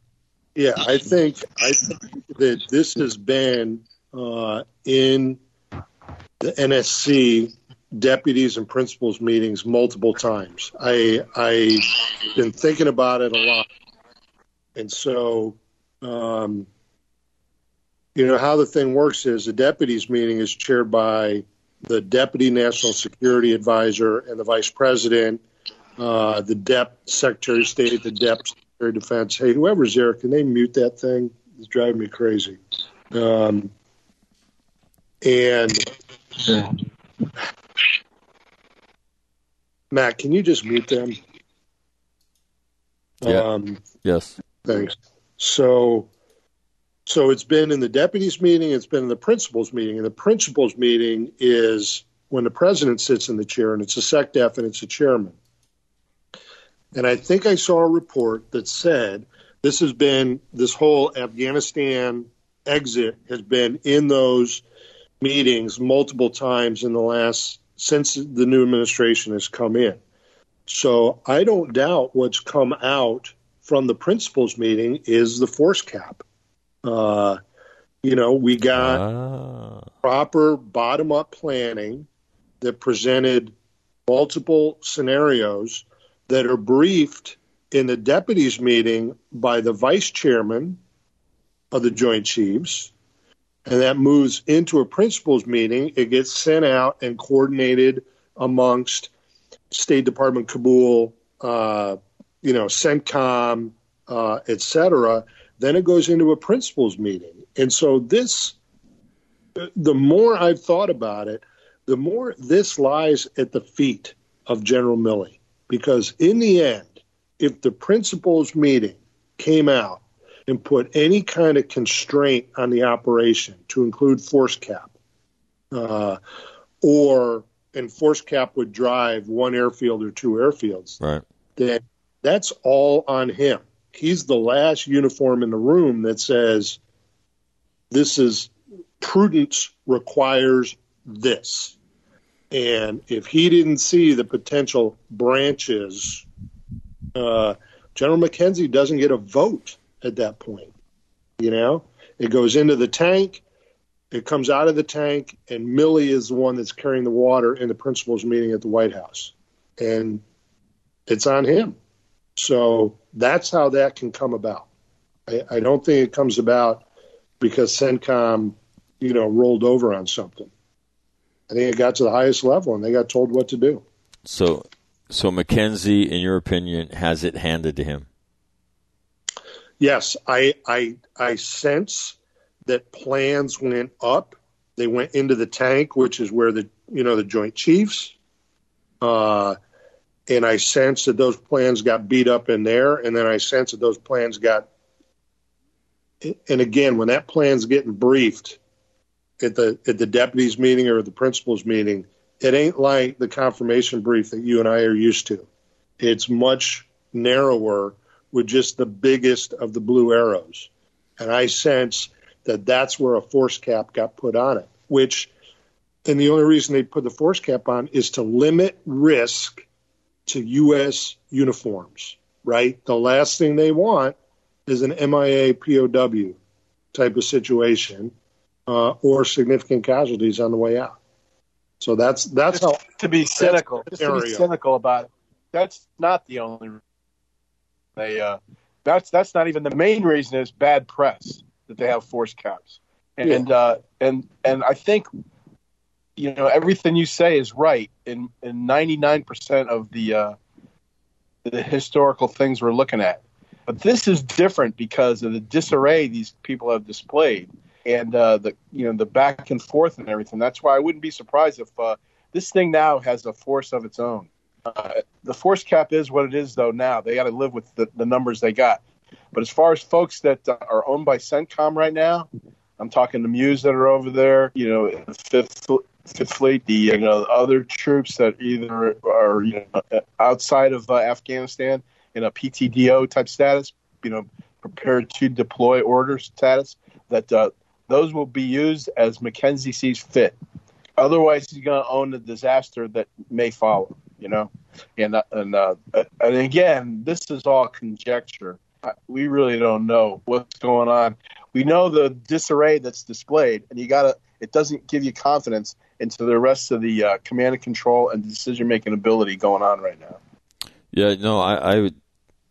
yeah, I think I think that this has been uh, in the NSC deputies and principals meetings multiple times. I I've been thinking about it a lot, and so um, you know how the thing works is the deputies meeting is chaired by the deputy national security advisor and the vice president, uh, the dep secretary of state, the dep defense. Hey, whoever's there, can they mute that thing? It's driving me crazy. Um, and Matt, can you just mute them? Yeah. Um, yes. Thanks. So, so it's been in the deputies meeting. It's been in the principals meeting. And the principals meeting is when the president sits in the chair, and it's a secdef, and it's a chairman. And I think I saw a report that said this has been this whole Afghanistan exit has been in those meetings multiple times in the last since the new administration has come in. So I don't doubt what's come out from the principals meeting is the force cap. Uh, you know, we got Ah. proper bottom up planning that presented multiple scenarios that are briefed in the deputies meeting by the vice chairman of the Joint Chiefs. And that moves into a principals meeting. It gets sent out and coordinated amongst State Department Kabul, uh, you know, CENTCOM, uh, et cetera. Then it goes into a principals meeting. And so this, the more I've thought about it, the more this lies at the feet of General Milley. Because in the end, if the principals meeting came out and put any kind of constraint on the operation to include force cap, uh, or and force cap would drive one airfield or two airfields, Right. then that's all on him. He's the last uniform in the room that says this is prudence requires this. And if he didn't see the potential branches, uh, General McKenzie doesn't get a vote at that point. You know, it goes into the tank, it comes out of the tank, and Milley is the one that's carrying the water in the principals meeting at the White House. And it's on him. So that's how that can come about. I, I don't think it comes about because CENTCOM, you know, rolled over on something. I think it got to the highest level and they got told what to do. So, so McKenzie, in your opinion, has it handed to him? yes, I I I sense that plans went up. They went into the tank, which is where the you know the Joint Chiefs. Uh, and I sense that those plans got beat up in there, and then I sense that those plans got. And again, when that plan's getting briefed at the at the deputies meeting or the principals meeting, it ain't like the confirmation brief that you and I are used to. It's much narrower with just the biggest of the blue arrows, and I sense that that's where a force cap got put on it. Which, and the only reason they put the force cap on is to limit risk to U.S. uniforms, right? The last thing they want is an MIA POW type of situation uh, or significant casualties on the way out. So that's that's just how to be cynical. Just to be cynical about it. That's not the only. They uh, that's that's not even the main reason. Is bad press that they have force caps, and yeah. uh, and and I think you know everything you say is right in in 99% of the uh, the historical things we're looking at but this is different because of the disarray these people have displayed and uh, the you know the back and forth and everything. That's why i wouldn't be surprised if uh, this thing now has a force of its own. Uh, the force cap is what it is though now. They got to live with the, the numbers they got. But as far as folks that are owned by CENTCOM right now, I'm talking the MEUs that are over there, you know, Fifth Fifth Fleet, the you know other troops that either are you know outside of uh, Afghanistan in a PTDO type status, you know, prepared to deploy order status, that uh, those will be used as McKenzie sees fit. Otherwise, he's going to own the disaster that may follow. You know, and uh, and uh, and again, this is all conjecture. We really don't know what's going on. We know the disarray that's displayed, and you got to. It doesn't give you confidence into the rest of the uh, command and control and decision making ability going on right now. Yeah, no, I, I would.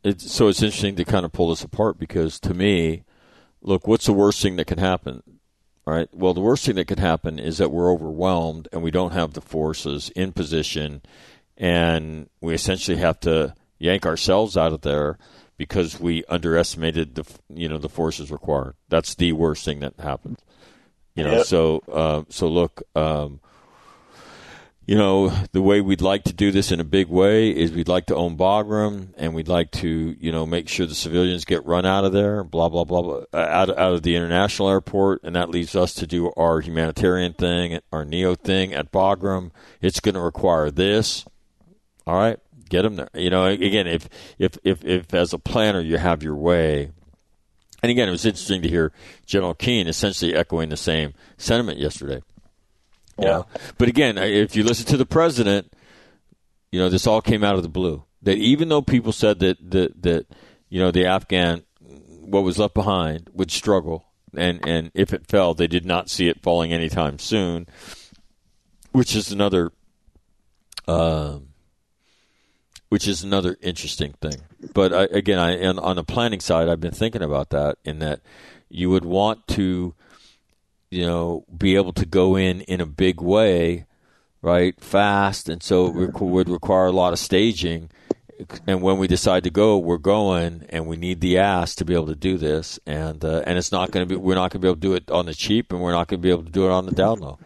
It's, so it's interesting to kind of pull this apart because to me, look, what's the worst thing that can happen? All right. Well, the worst thing that could happen is that we're overwhelmed and we don't have the forces in position, and we essentially have to yank ourselves out of there because we underestimated the you know the forces required. That's the worst thing that happens. You know, yep. so uh, so look, um, you know, the way we'd like to do this in a big way is we'd like to own Bagram, and we'd like to you know make sure the civilians get run out of there, blah blah blah, blah uh, out out of the international airport, and that leaves us to do our humanitarian thing, our neo thing at Bagram. It's going to require this. All right, get them there. You know, again, if if if if as a planner you have your way, and again, it was interesting to hear General Keane essentially echoing the same sentiment yesterday. Yeah. but again, if you listen to the president, you know, this all came out of the blue. That even though people said that that, that you know the Afghan what was left behind would struggle, and and if it fell, they did not see it falling anytime soon, which is another. Um, which is another interesting thing. But I, again, I on, on the planning side, I've been thinking about that in that you would want to, you know, be able to go in in a big way, right, fast, and so it would require a lot of staging. And when we decide to go, we're going, and we need the ass to be able to do this. And uh, and it's not going to be, we're not going to be able to do it on the cheap, and we're not going to be able to do it on the down low.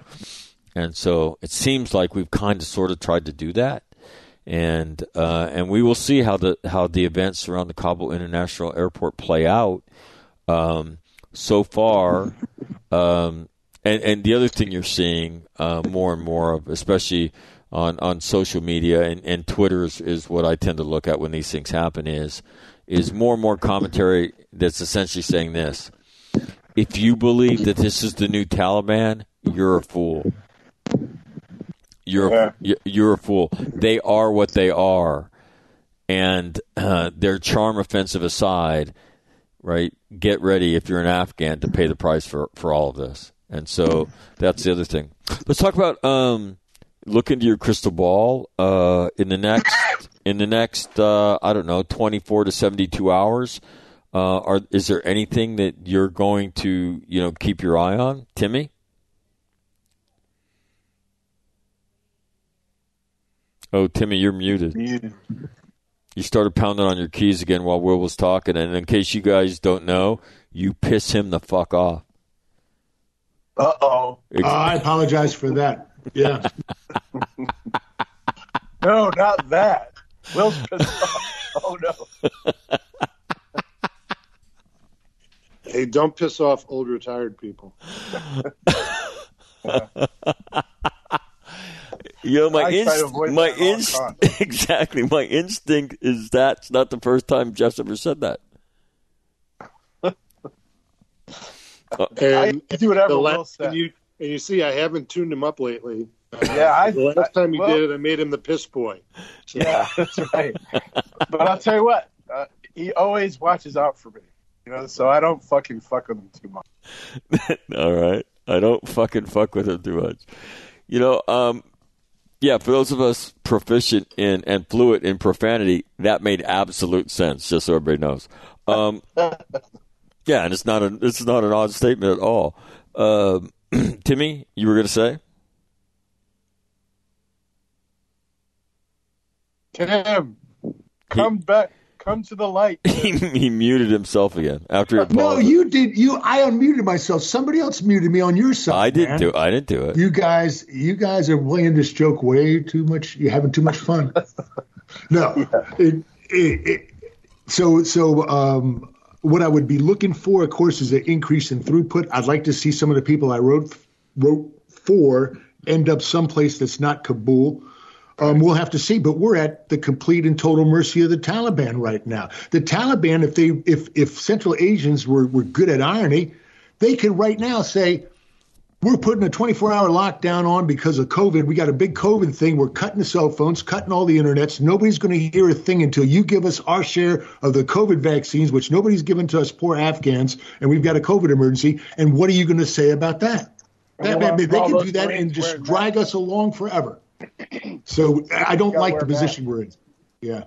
And so it seems like we've kind of sort of tried to do that and uh, and we will see how the how the events around the Kabul International Airport play out. Um, so far, um, and and the other thing you're seeing uh, more and more of, especially on, on social media and, and Twitter is, is what I tend to look at when these things happen is is more and more commentary that's essentially saying this: if you believe that this is the new Taliban, you're a fool. You're yeah. you're a fool. They are what they are, and uh, their charm offensive aside, right? Get ready if you're an Afghan to pay the price for for all of this. And so that's the other thing. Let's talk about um, look into your crystal ball uh, in the next in the next uh, I don't know 24 to 72 hours. Uh, are is there anything that you're going to you know keep your eye on, Timmy? Oh, Timmy, you're muted. Muted. You started pounding on your keys again while Will was talking, and in case you guys don't know, you piss him the fuck off. Uh oh. Uh, I apologize for that. Yeah. No, not that. Will's pissed off. Oh no. Hey, don't piss off old retired people. You know, my I inst- my that inst- exactly my instinct is that's not the first time Jeff's ever said that. And I do whatever the Will said. and you and you see, I haven't tuned him up lately. Yeah, I. The last time he well, did it, I made him the piss boy. So, Yeah, that's right. but I'll tell you what, uh, he always watches out for me. You know, so I don't fucking fuck with him too much. All right. I don't fucking fuck with him too much. You know, um, yeah, for those of us proficient in and fluent in profanity, that made absolute sense, just so everybody knows. Um, yeah, and it's not a it's not an odd statement at all. Um, Timmy, you were going to say? Tim, come back, come to the light. he, he muted himself again after he No, apologized. you did. You, I unmuted myself. Somebody else muted me on your side. I didn't man. do I didn't do it. You guys, you guys are playing this joke way too much. You're having too much fun. no, it, it, it, so so. Um, what I would be looking for, of course, is an increase in throughput. I'd like to see some of the people I wrote wrote for end up someplace that's not Kabul. Um, we'll have to see, but we're at the complete and total mercy of the Taliban right now. The Taliban, if they if if Central Asians were were good at irony, they could right now say, we're putting a 24 hour lockdown on because of COVID. We got a big COVID thing. We're cutting the cell phones, cutting all the internets. Nobody's going to hear a thing until you give us our share of the COVID vaccines, which nobody's given to us poor Afghans, and we've got a COVID emergency. And what are you going to say about that? That- they can do that and just drag us along forever. So I don't like the position we're in. Yeah.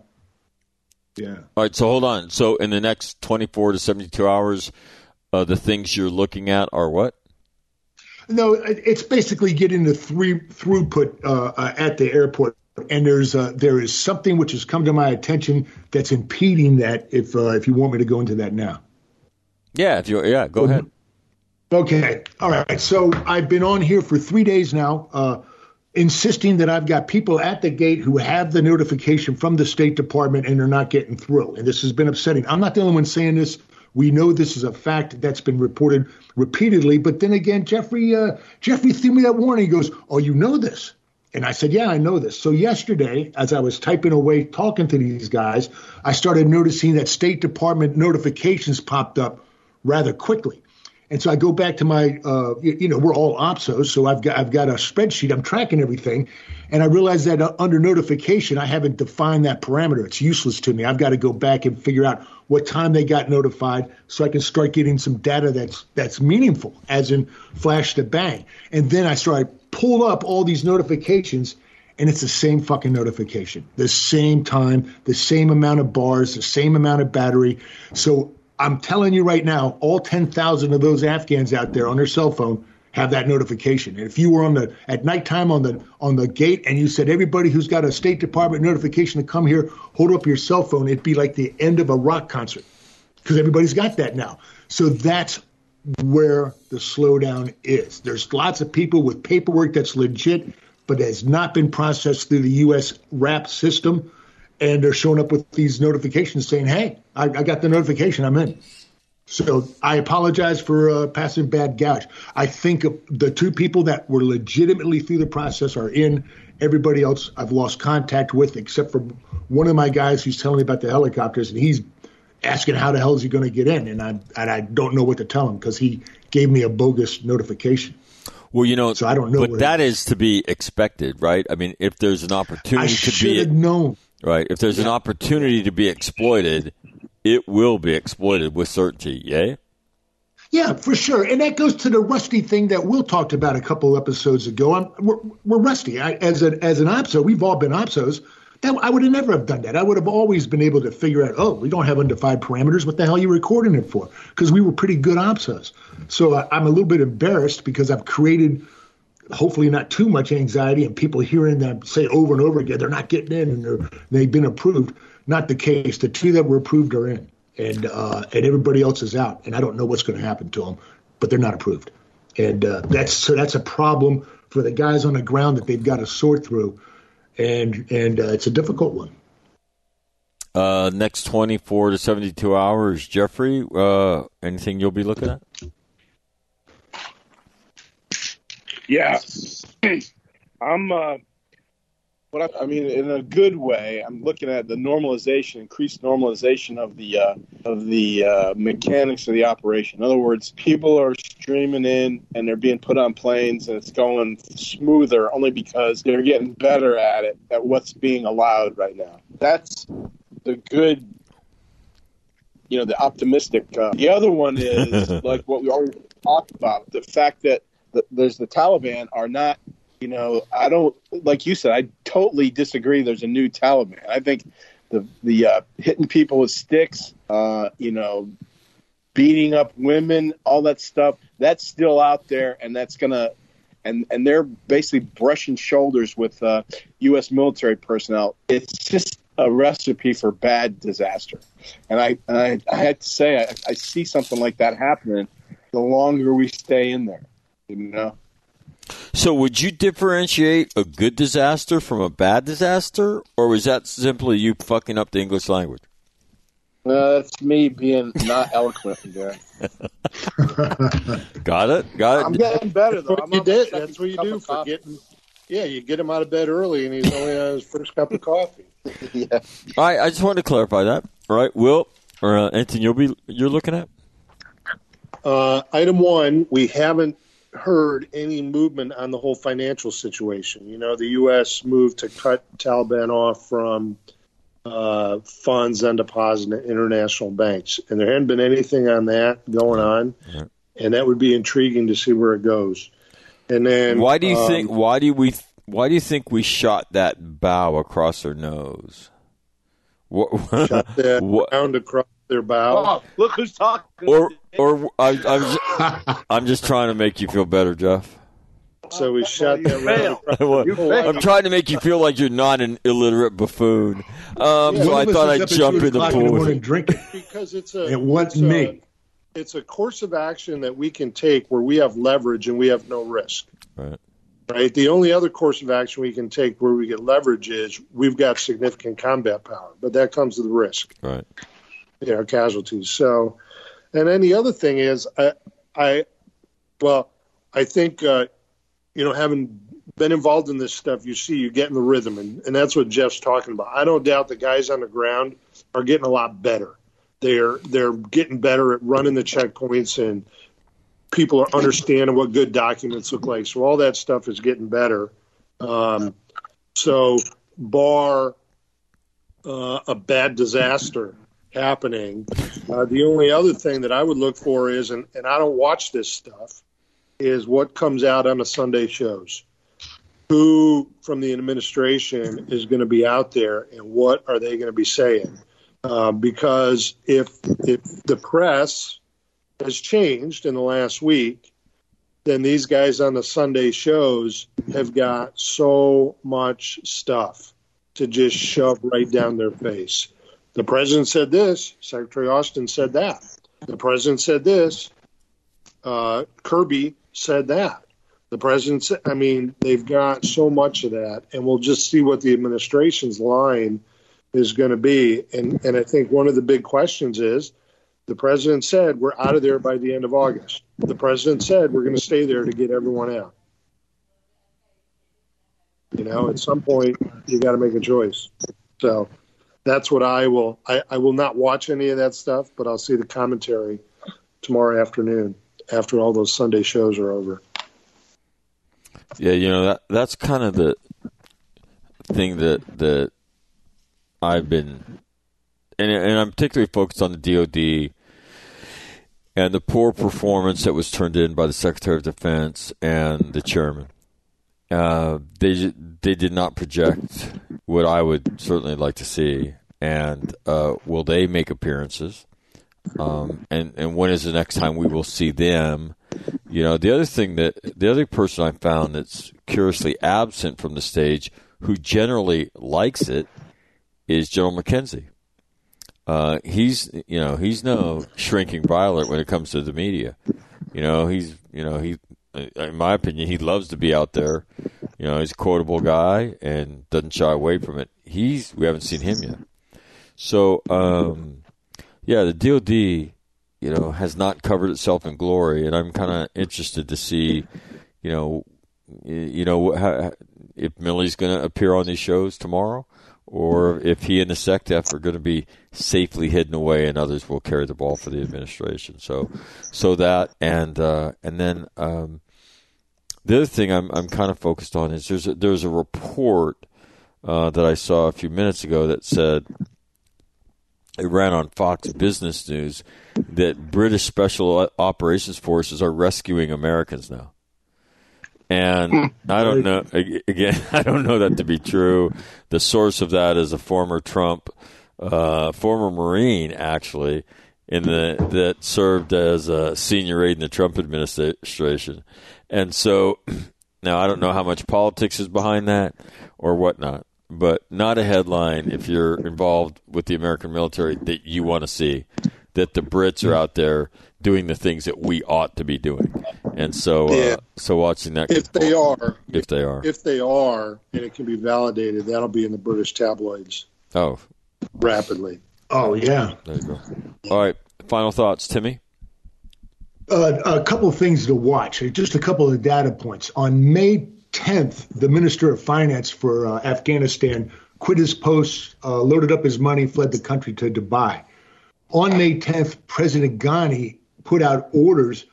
Yeah. All right, so hold on. So in the next 24 to 72 hours, uh, the things you're looking at are what? No, it's basically getting the three throughput uh, uh, at the airport, and there's uh, there is something which has come to my attention that's impeding that. If uh, if you want me to go into that now. Yeah, if you yeah, go ahead. Okay. All right. So I've been on here for three days now, uh, insisting that I've got people at the gate who have the notification from the State Department and they're not getting through. And this has been upsetting. I'm not the only one saying this. We know this is a fact that's been reported repeatedly. But then again, Jeffrey uh, Jeffrey threw me that warning. He goes, "Oh, you know this." And I said, Yeah, I know this. So yesterday, as I was typing away talking to these guys, I started noticing that State Department notifications popped up rather quickly. And so I go back to my, uh, you, you know, we're all OPSOs, so I've got I've got a spreadsheet. I'm tracking everything, and I realize that uh, under notification, I haven't defined that parameter. It's useless to me. I've got to go back and figure out what time they got notified, so I can start getting some data that's that's meaningful, as in flash to bang. And then I start I pull up all these notifications, and it's the same fucking notification, the same time, the same amount of bars, the same amount of battery. So I'm telling you right now, all 10,000 of those Afghans out there on their cell phone have that notification. And if you were on the at nighttime on the on the gate and you said everybody who's got a State Department notification to come here, hold up your cell phone, it'd be like the end of a rock concert because everybody's got that now. So that's where the slowdown is. There's lots of people with paperwork that's legit, but has not been processed through the U.S. RAP system, and they're showing up with these notifications saying, "Hey, I, I got the notification. I'm in." So I apologize for uh, passing bad gouge. I think the two people that were legitimately through the process are in. Everybody else I've lost contact with, except for one of my guys who's telling me about the helicopters, and he's asking how the hell is he going to get in, and I and I don't know what to tell him because he gave me a bogus notification. Well, you know, So I don't know but that is to be expected, right? I mean, if there's an I opportunity to should be known. Right, if there's an opportunity to be exploited, it will be exploited with certainty. Yeah. Yeah, for sure, and that goes to the rusty thing that Will talked about a couple episodes ago. I'm, we're, we're rusty. I, as an as an opso, we've all been opsos. That I would have never have done that. I would have always been able to figure out, oh, we don't have undefined parameters. What the hell are you recording it for? Because we were pretty good opsos. So I, I'm a little bit embarrassed because I've created hopefully not too much anxiety and people hearing them say over and over again they're not getting in and they've been approved. Not the case. The two that were approved are in, and uh, and everybody else is out. And I don't know what's going to happen to them, but they're not approved. And uh, that's so that's a problem for the guys on the ground that they've got to sort through, and and uh, it's a difficult one. Uh, next 24 to 72 hours, Jeffrey, uh, anything you'll be looking at? Yeah, I'm. Uh, what I, I, mean, in a good way, I'm looking at the normalization, increased normalization of the uh, of the uh, mechanics of the operation. In other words, people are streaming in and they're being put on planes, and it's going smoother only because they're getting better at it at what's being allowed right now. That's the good. You know, the optimistic. Uh, the other one is like what we already talked about: the fact that there's the Taliban are not, you know, I don't like you said. I totally disagree. There's a new Taliban. I think the the uh, hitting people with sticks, uh, you know, beating up women, all that stuff. That's still out there, and that's gonna. And, and they're basically brushing shoulders with uh, U.S. military personnel. It's just a recipe for bad disaster. And I, I, I had to say, I, I see something like that happening the longer we stay in there. You know. So, would you differentiate a good disaster from a bad disaster, or was that simply you fucking up the English language? No, that's me being not eloquent again. got it. Got it. I'm getting better though. you did. That's what you do for coffee. getting. Yeah, you get him out of bed early, and he's only on his first cup of coffee. yeah. All right. I just wanted to clarify that. All right, Will or uh, Anthony, you'll be you're looking at. Uh, item one, we haven't heard any movement on the whole financial situation. You know, the U.S. moved to cut Taliban off from uh, funds on deposit at international banks, and there hadn't been anything on that going on, and that would be intriguing to see where it goes. And then, why do you um, think? Why do we? Why do you think we shot that bow across her nose? What, shot that what, round across their bow. Oh, look who's talking. Or, or I, am just, I'm just trying to make you feel better, Jeff. So we shot that round. I'm trying to make you feel like you're not an illiterate buffoon. Um, yeah, so I thought I'd jump in the pool and drink it because it's a. It wasn't me. It's a course of action that we can take where we have leverage and we have no risk. Right. Right. The only other course of action we can take where we get leverage is we've got significant combat power, but that comes with the risk. Right you know, casualties. So, and then the other thing is, I, I well, I think, uh, you know, having been involved in this stuff, you see, you get in the rhythm, and, and that's what Jeff's talking about. I don't doubt the guys on the ground are getting a lot better. They're they're getting better at running the checkpoints, and people are understanding what good documents look like. So all that stuff is getting better. Um, so, bar uh, a bad disaster happening. Uh, the only other thing that I would look for is, and, and I don't watch this stuff, is what comes out on the Sunday shows. Who from the administration is going to be out there, and what are they going to be saying? Uh, because if if the press has changed in the last week, then these guys on the Sunday shows have got so much stuff to just shove right down their face. The president said this. Secretary Austin said that. The president said this. Uh, Kirby said that. The president I mean, they've got so much of that, and we'll just see what the administration's line is going to be. And, and I think one of the big questions is the president said we're out of there by the end of August. The president said we're going to stay there to get everyone out. You know, at some point, you got to make a choice. So that's what I will. I, I will not watch any of that stuff, but I'll see the commentary tomorrow afternoon after all those Sunday shows are over. Yeah, you know that that's kind of the thing that that I've been, and and I'm particularly focused on the DoD and the poor performance that was turned in by the Secretary of Defense and the chairman. Uh, they they did not project what I would certainly like to see. And uh, will they make appearances? Um, and and when is the next time we will see them? You know, the other thing that the other person I found that's curiously absent from the stage, who generally likes it, is General McKenzie. Uh, he's you know he's no shrinking violet when it comes to the media. You know he's you know he in my opinion he loves to be out there. You know he's a quotable guy and doesn't shy away from it. He's we haven't seen him yet. So um, yeah, the DoD you know has not covered itself in glory, and I'm kind of interested to see you know you know how, if Milley's going to appear on these shows tomorrow or if he and the SecDef are going to be safely hidden away and others will carry the ball for the administration. So, so that and uh, and then um, the other thing I'm I'm kind of focused on is there's a, there's a report uh, that I saw a few minutes ago that said it ran on Fox Business News that British Special Operations Forces are rescuing Americans now. And hmm. I don't know. Again, I don't know that to be true. The source of that is a former Trump, uh, former Marine, actually, in the that served as a senior aide in the Trump administration. And so, now I don't know how much politics is behind that or whatnot, but not a headline if you're involved with the American military that you want to see that the Brits are out there doing the things that we ought to be doing. And so, uh, yeah. uh, so watching that. If they are, if they are, if they are, and it can be validated, that'll be in the British tabloids. Oh, rapidly. Oh yeah. There you go. All right. Final thoughts, Timmy. Uh, a couple of things to watch. Just a couple of data points. On May 10th, the Minister of Finance for uh, Afghanistan quit his post, uh, loaded up his money, fled the country to Dubai. On May 10th, President Ghani put out orders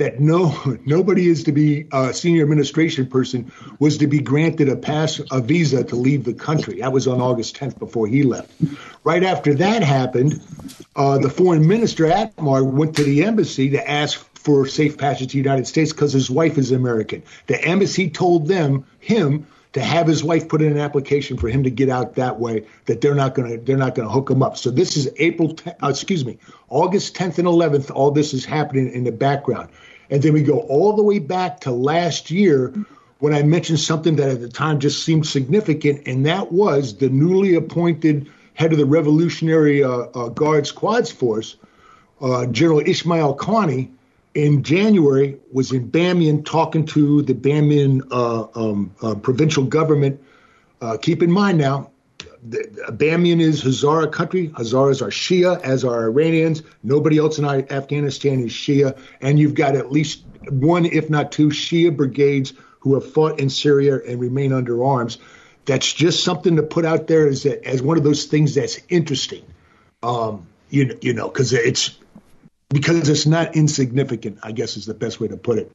that no nobody is to be a senior administration person was to be granted a pass a visa to leave the country. That was on August 10th before he left. Right after that happened, uh, the foreign minister Atmar went to the embassy to ask for safe passage to the United States because his wife is American. The embassy told them him to have his wife put in an application for him to get out that way that they're not going to they're not going to hook him up. So this is April 10, uh, excuse me, August 10th and 11th all this is happening in the background. And then we go all the way back to last year when I mentioned something that at the time just seemed significant, and that was the newly appointed head of the Revolutionary uh, uh, Guards Quds Force, uh, General Ismail Qaani, in January was in Bamyan talking to the Bamyan uh, um, uh, provincial government. Uh, keep in mind now, the, Bamyan is Hazara country. Hazaras are Shia, as are Iranians. Nobody else in Afghanistan is Shia. And you've got at least one, if not two, Shia brigades who have fought in Syria and remain under arms. That's just something to put out there as, as one of those things that's interesting. Um, you, you know, because it's because it's not insignificant. I guess is the best way to put it.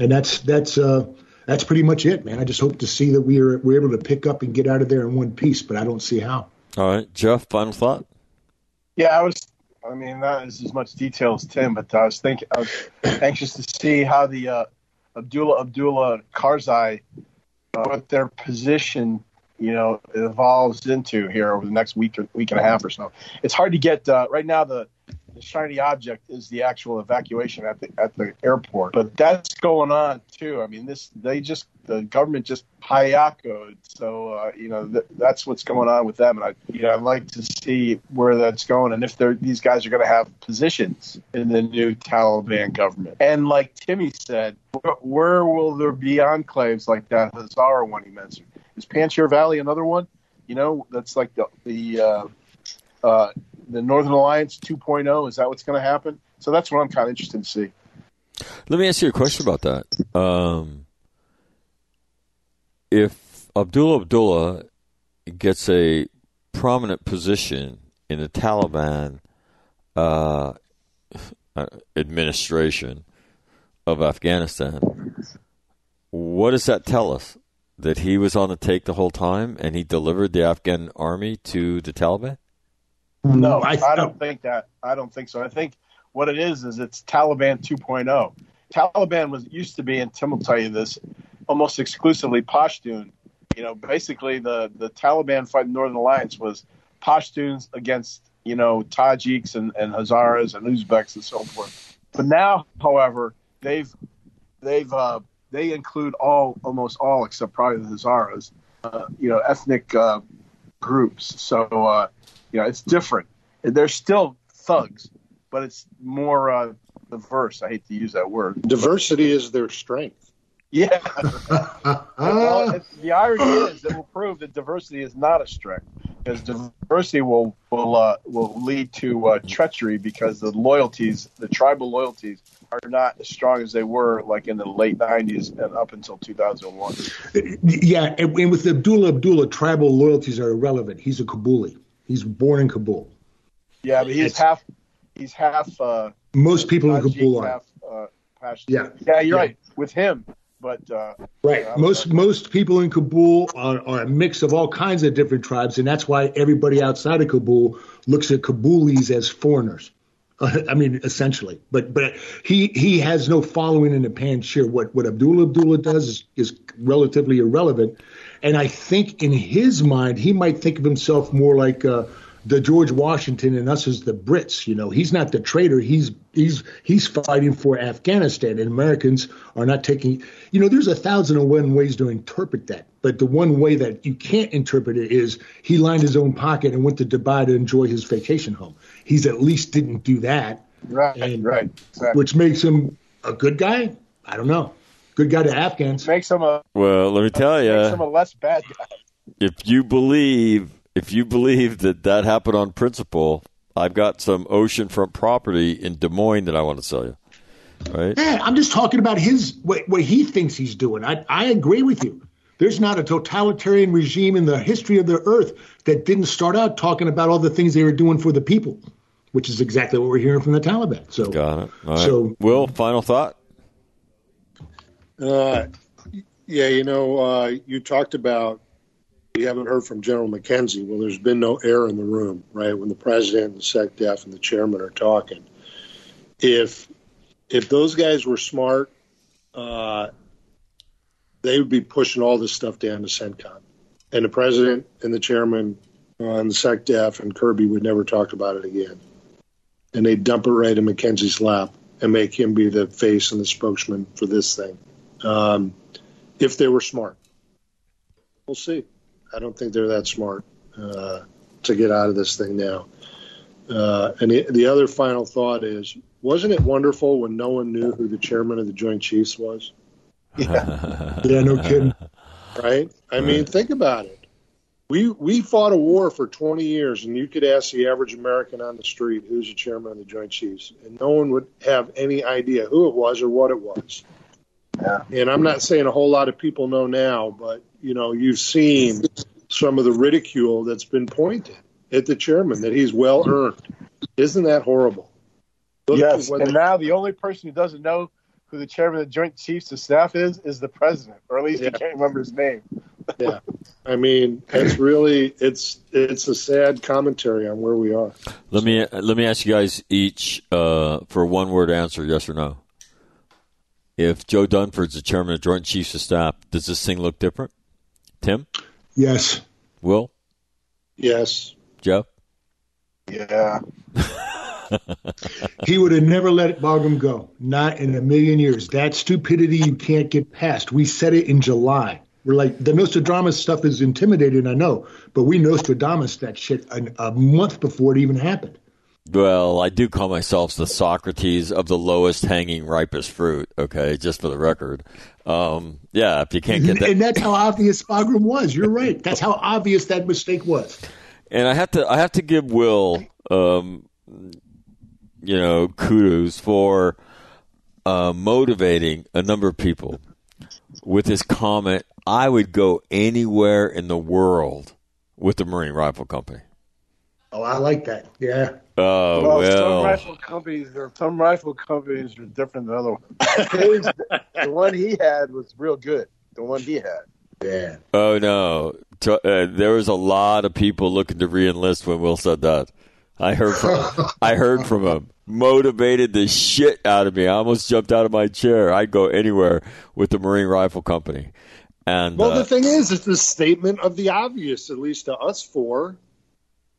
And that's that's uh, that's pretty much it, man. I just hope to see that we are we're able to pick up and get out of there in one piece, but I don't see how. All right, Jeff. Final thought. Yeah, I was. I mean, not as, as much detail as Tim, but I was thinking, I was anxious to see how the uh, Abdullah Abdullah Karzai, uh, what their position, you know, evolves into here over the next week or week and a half or so. It's hard to get uh, right now. The the shiny object is the actual evacuation at the at the airport. But that's going on too. I mean, this they just the government just hayakoed. So uh, you know th- that's what's going on with them, and I you know I'd like to see where that's going and if these guys are going to have positions in the new Taliban government. And like Timmy said, where, where will there be enclaves like that Hazara one he mentioned? Is Panjshir Valley another one? You know, that's like the the uh, uh, the Northern Alliance 2.0? Is that what's going to happen? So that's what I'm kind of interested to see. Let me ask you a question about that. Um, if Abdullah Abdullah gets a prominent position in the Taliban uh, administration of Afghanistan, what does that tell us? That he was on the take the whole time and he delivered the Afghan army to the Taliban? No, I, I don't think that. I don't think so. I think what it is is it's Taliban 2.0. Taliban was used to be, and Tim will tell you this, almost exclusively Pashtun. You know, basically the the Taliban fight Northern Alliance was Pashtuns against you know Tajiks and, and Hazaras and Uzbeks and so forth. But now, however, they've they've uh, they include all almost all except probably the Hazaras, uh, you know, ethnic uh, groups. So uh, you know, it's different. They're still thugs, but it's more uh, diverse. I hate to use that word. Diversity is their strength. Yeah. well, the irony is it will prove that diversity is not a strength because diversity will will uh, will lead to uh, treachery because the loyalties, the tribal loyalties, are not as strong as they were like in the late '90s and up until 2001. Yeah, and, and with Abdullah Abdullah, tribal loyalties are irrelevant. He's a Kabuli. He's born in Kabul. Yeah, but he's half. He's half. Uh, Most people in Kabul are. Half, uh, yeah, yeah, you're yeah. right. With him, but uh, right. yeah, most most people in Kabul are, are a mix of all kinds of different tribes, and that's why everybody outside of Kabul looks at Kabulis as foreigners. I mean, essentially, but but he he has no following in the Panjshir. What what Abdullah Abdullah does is, is relatively irrelevant, and I think in his mind he might think of himself more like uh, the George Washington and us as the Brits. You know, he's not the traitor. He's he's he's fighting for Afghanistan, and Americans are not taking. You know, there's a thousand and one ways to interpret that, but the one way that you can't interpret it is he lined his own pocket and went to Dubai to enjoy his vacation home. He's at least didn't do that, right, and, right, exactly. which makes him a good guy. I don't know, good guy to Afghans. makes him a Well, let me tell you, makes him a you, less bad guy. if you believe if you believe that that happened on principle, I've got some oceanfront property in Des Moines that I want to sell you. Right? Yeah, I'm just talking about his what, what he thinks he's doing. I I agree with you. There's not a totalitarian regime in the history of the earth that didn't start out talking about all the things they were doing for the people, which is exactly what we're hearing from the Taliban. So, Got it. All right. So- Will, final thought? Uh, yeah, you know, uh, you talked about we haven't heard from General McKenzie. Well, there's been no air in the room, right? When the president, and the SecDef, and the chairman are talking. If if those guys were smart, uh, they would be pushing all this stuff down to CENTCOM. And the president and the chairman uh, and the SecDef and Kirby would never talk about it again. And they'd dump it right in McKenzie's lap and make him be the face and the spokesman for this thing. Um, if they were smart. We'll see. I don't think they're that smart uh, to get out of this thing now. Uh, and the, the other final thought is wasn't it wonderful when no one knew who the chairman of the Joint Chiefs was? yeah, no kidding. Right? I mean, think about it. We we fought a war for 20 years, and you could ask the average American on the street who's the chairman of the Joint Chiefs, and no one would have any idea who it was or what it was. Yeah. And I'm not saying a whole lot of people know now, but you know, you've seen some of the ridicule that's been pointed at the chairman that he's well earned. Isn't that horrible? Look yes, and they- now the only person who doesn't know who the chairman of the Joint Chiefs of Staff is is the president, or at least Yeah. he can't remember his name. yeah. I mean, it's really it's it's a sad commentary on where we are. Let me let me ask you guys each uh, for a one word answer, yes or no. If Joe Dunford's the chairman of Joint Chiefs of Staff, does this thing look different? Tim, Yes. Will, Yes. Joe. Yeah, He would have never let Bagram go. Not in a million years. That stupidity you can't get past. We said it in July. We're like, the Nostradamus stuff is intimidating, I know, but we Nostradamus that shit a, a month before it even happened. Well, I do call myself the Socrates of the lowest hanging, ripest fruit. Okay, just for the record. Um, yeah, if you can't get that, And that's how obvious Bagram was. You're right. That's how obvious that mistake was. and I have to I have to give Will um, you know kudos for uh, motivating a number of people with his comment. I would go anywhere in the world with the Marine Rifle Company. Oh, I like that. Yeah. Oh well, well, some rifle companies are some rifle companies are different than other ones. The one he had was real good. The one he had. Yeah. oh no, T- uh, there was a lot of people looking to reenlist when Will said that. I heard from I heard from him. Motivated the shit out of me. I almost jumped out of my chair. I'd go anywhere with the Marine Rifle Company. And Well, uh, the thing is, it's the statement of the obvious, at least to us four.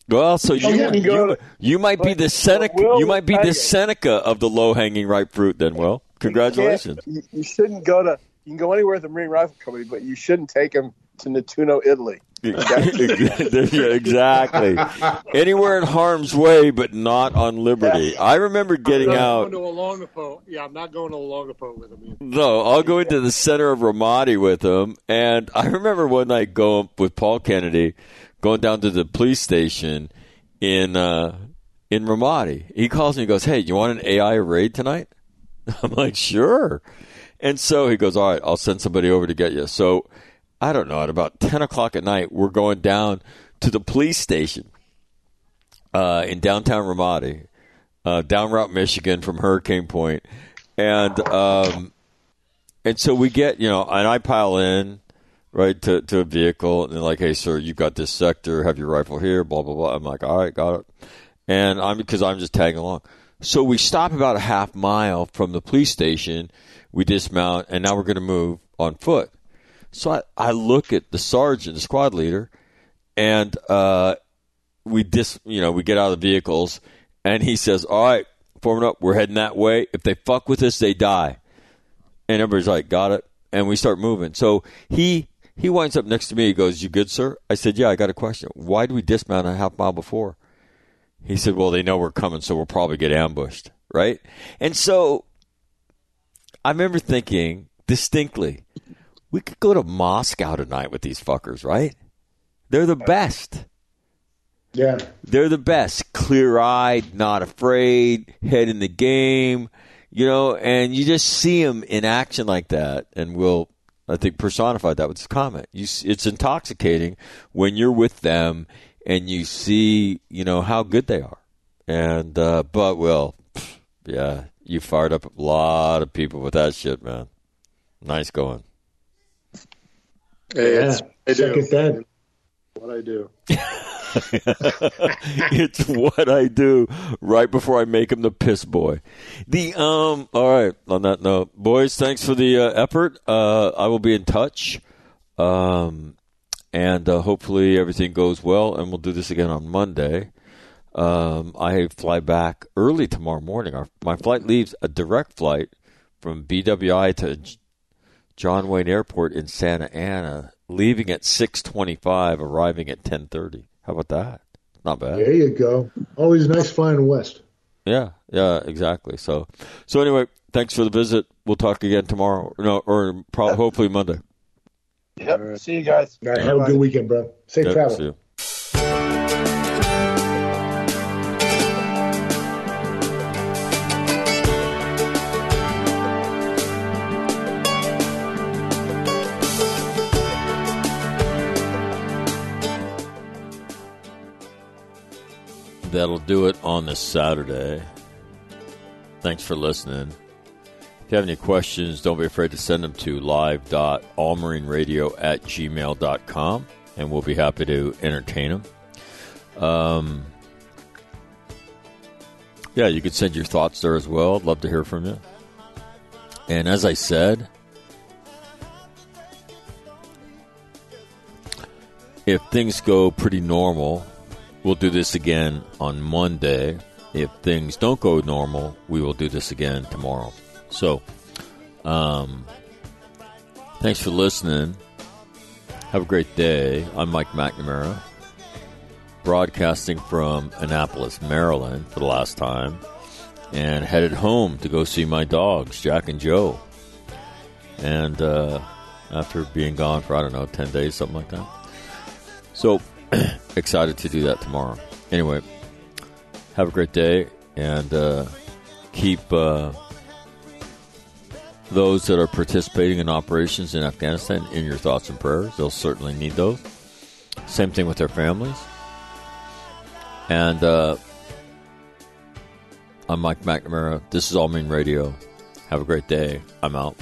Well, so oh, you, you you, you might be the Seneca. Will You might be the. Seneca of the low hanging ripe fruit. Then, Will. Congratulations. You, you, shouldn't go to. You can go anywhere at the Marine Rifle Company, but you shouldn't take them to Nettuno, Italy. exactly. Anywhere in harm's way, but not on liberty. I remember getting I'm out. Going to a yeah, I'm not going to Olongapo with him. No, I'll go into the center of Ramadi with him. And I remember one night going with Paul Kennedy, going down to the police station in uh, in Ramadi. He calls me and goes, "Hey, you want an AI raid tonight?" I'm like, "Sure." And so he goes, "All right, I'll send somebody over to get you." So I don't know, at about 10 o'clock at night, we're going down to the police station uh, in downtown Ramadi, uh, down Route Michigan from Hurricane Point. And, um, and so we get, you know, and I pile in, right, to, to a vehicle, and they're like, hey, sir, you've got this sector, have your rifle here, blah, blah, blah. I'm like, all right, got it. And I'm, because I'm just tagging along. So we stop about a half mile from the police station, we dismount, and now we're going to move on foot. So I, I look at the sergeant, the squad leader, and uh, we dis, you know, we get out of the vehicles, and he says, "All right, forming up, we're heading that way. If they fuck with us, they die." And everybody's like, "Got it." And we start moving. So he he winds up next to me. He goes, "You good, sir?" I said, "Yeah, I got a question. Why do we dismount a half mile before?" He said, "Well, they know we're coming, so we'll probably get ambushed, right?" And so I remember thinking distinctly, we could go to Moscow tonight with these fuckers, right? They're the best. Yeah. They're the best. Clear eyed, not afraid, head in the game, you know, and you just see them in action like that. And we'll, I think, personified that with this comment. You, it's intoxicating when you're with them and you see, you know, how good they are. And, uh, but, well, yeah, you fired up a lot of people with that shit, man. Nice going. Hey, yeah, it's, second that. What I do. it's what I do right before I make him the piss boy. The um. All right. On that note, boys, thanks for the uh, effort. Uh, I will be in touch. Um, and uh, hopefully everything goes well, and we'll do this again on Monday. Um, I fly back early tomorrow morning. Our, my flight leaves a direct flight from BWI to John Wayne Airport in Santa Ana, leaving at 6:25, arriving at 10:30. How about that? Not bad. There you go. Always nice flying west. Yeah, yeah, exactly. So, so anyway, thanks for the visit. We'll talk again tomorrow. No, or probably, hopefully Monday. Yep. Right. See you guys. All right. Have a good weekend, bro. Safe yep, travel. That'll do it on this Saturday. Thanks for listening. If you have any questions, don't be afraid to send them to live.allmarineradio at gmail.com, and we'll be happy to entertain them. Um, yeah, you could send your thoughts there as well. I'd love to hear from you. And as I said, if things go pretty normal, We'll do this again on Monday. If things don't go normal, we will do this again tomorrow. So, um, thanks for listening. Have a great day. I'm Mike McNamara, broadcasting from Annapolis, Maryland for the last time, and headed home to go see my dogs, Jack and Joe. And uh, after being gone for, I don't know, 10 days, something like that. So, excited to do that tomorrow. Anyway, have a great day and uh, keep uh, those that are participating in operations in Afghanistan in your thoughts and prayers. They'll certainly need those. Same thing with their families. And uh, I'm Mike McNamara. This is All Marine Radio. Have a great day. I'm out.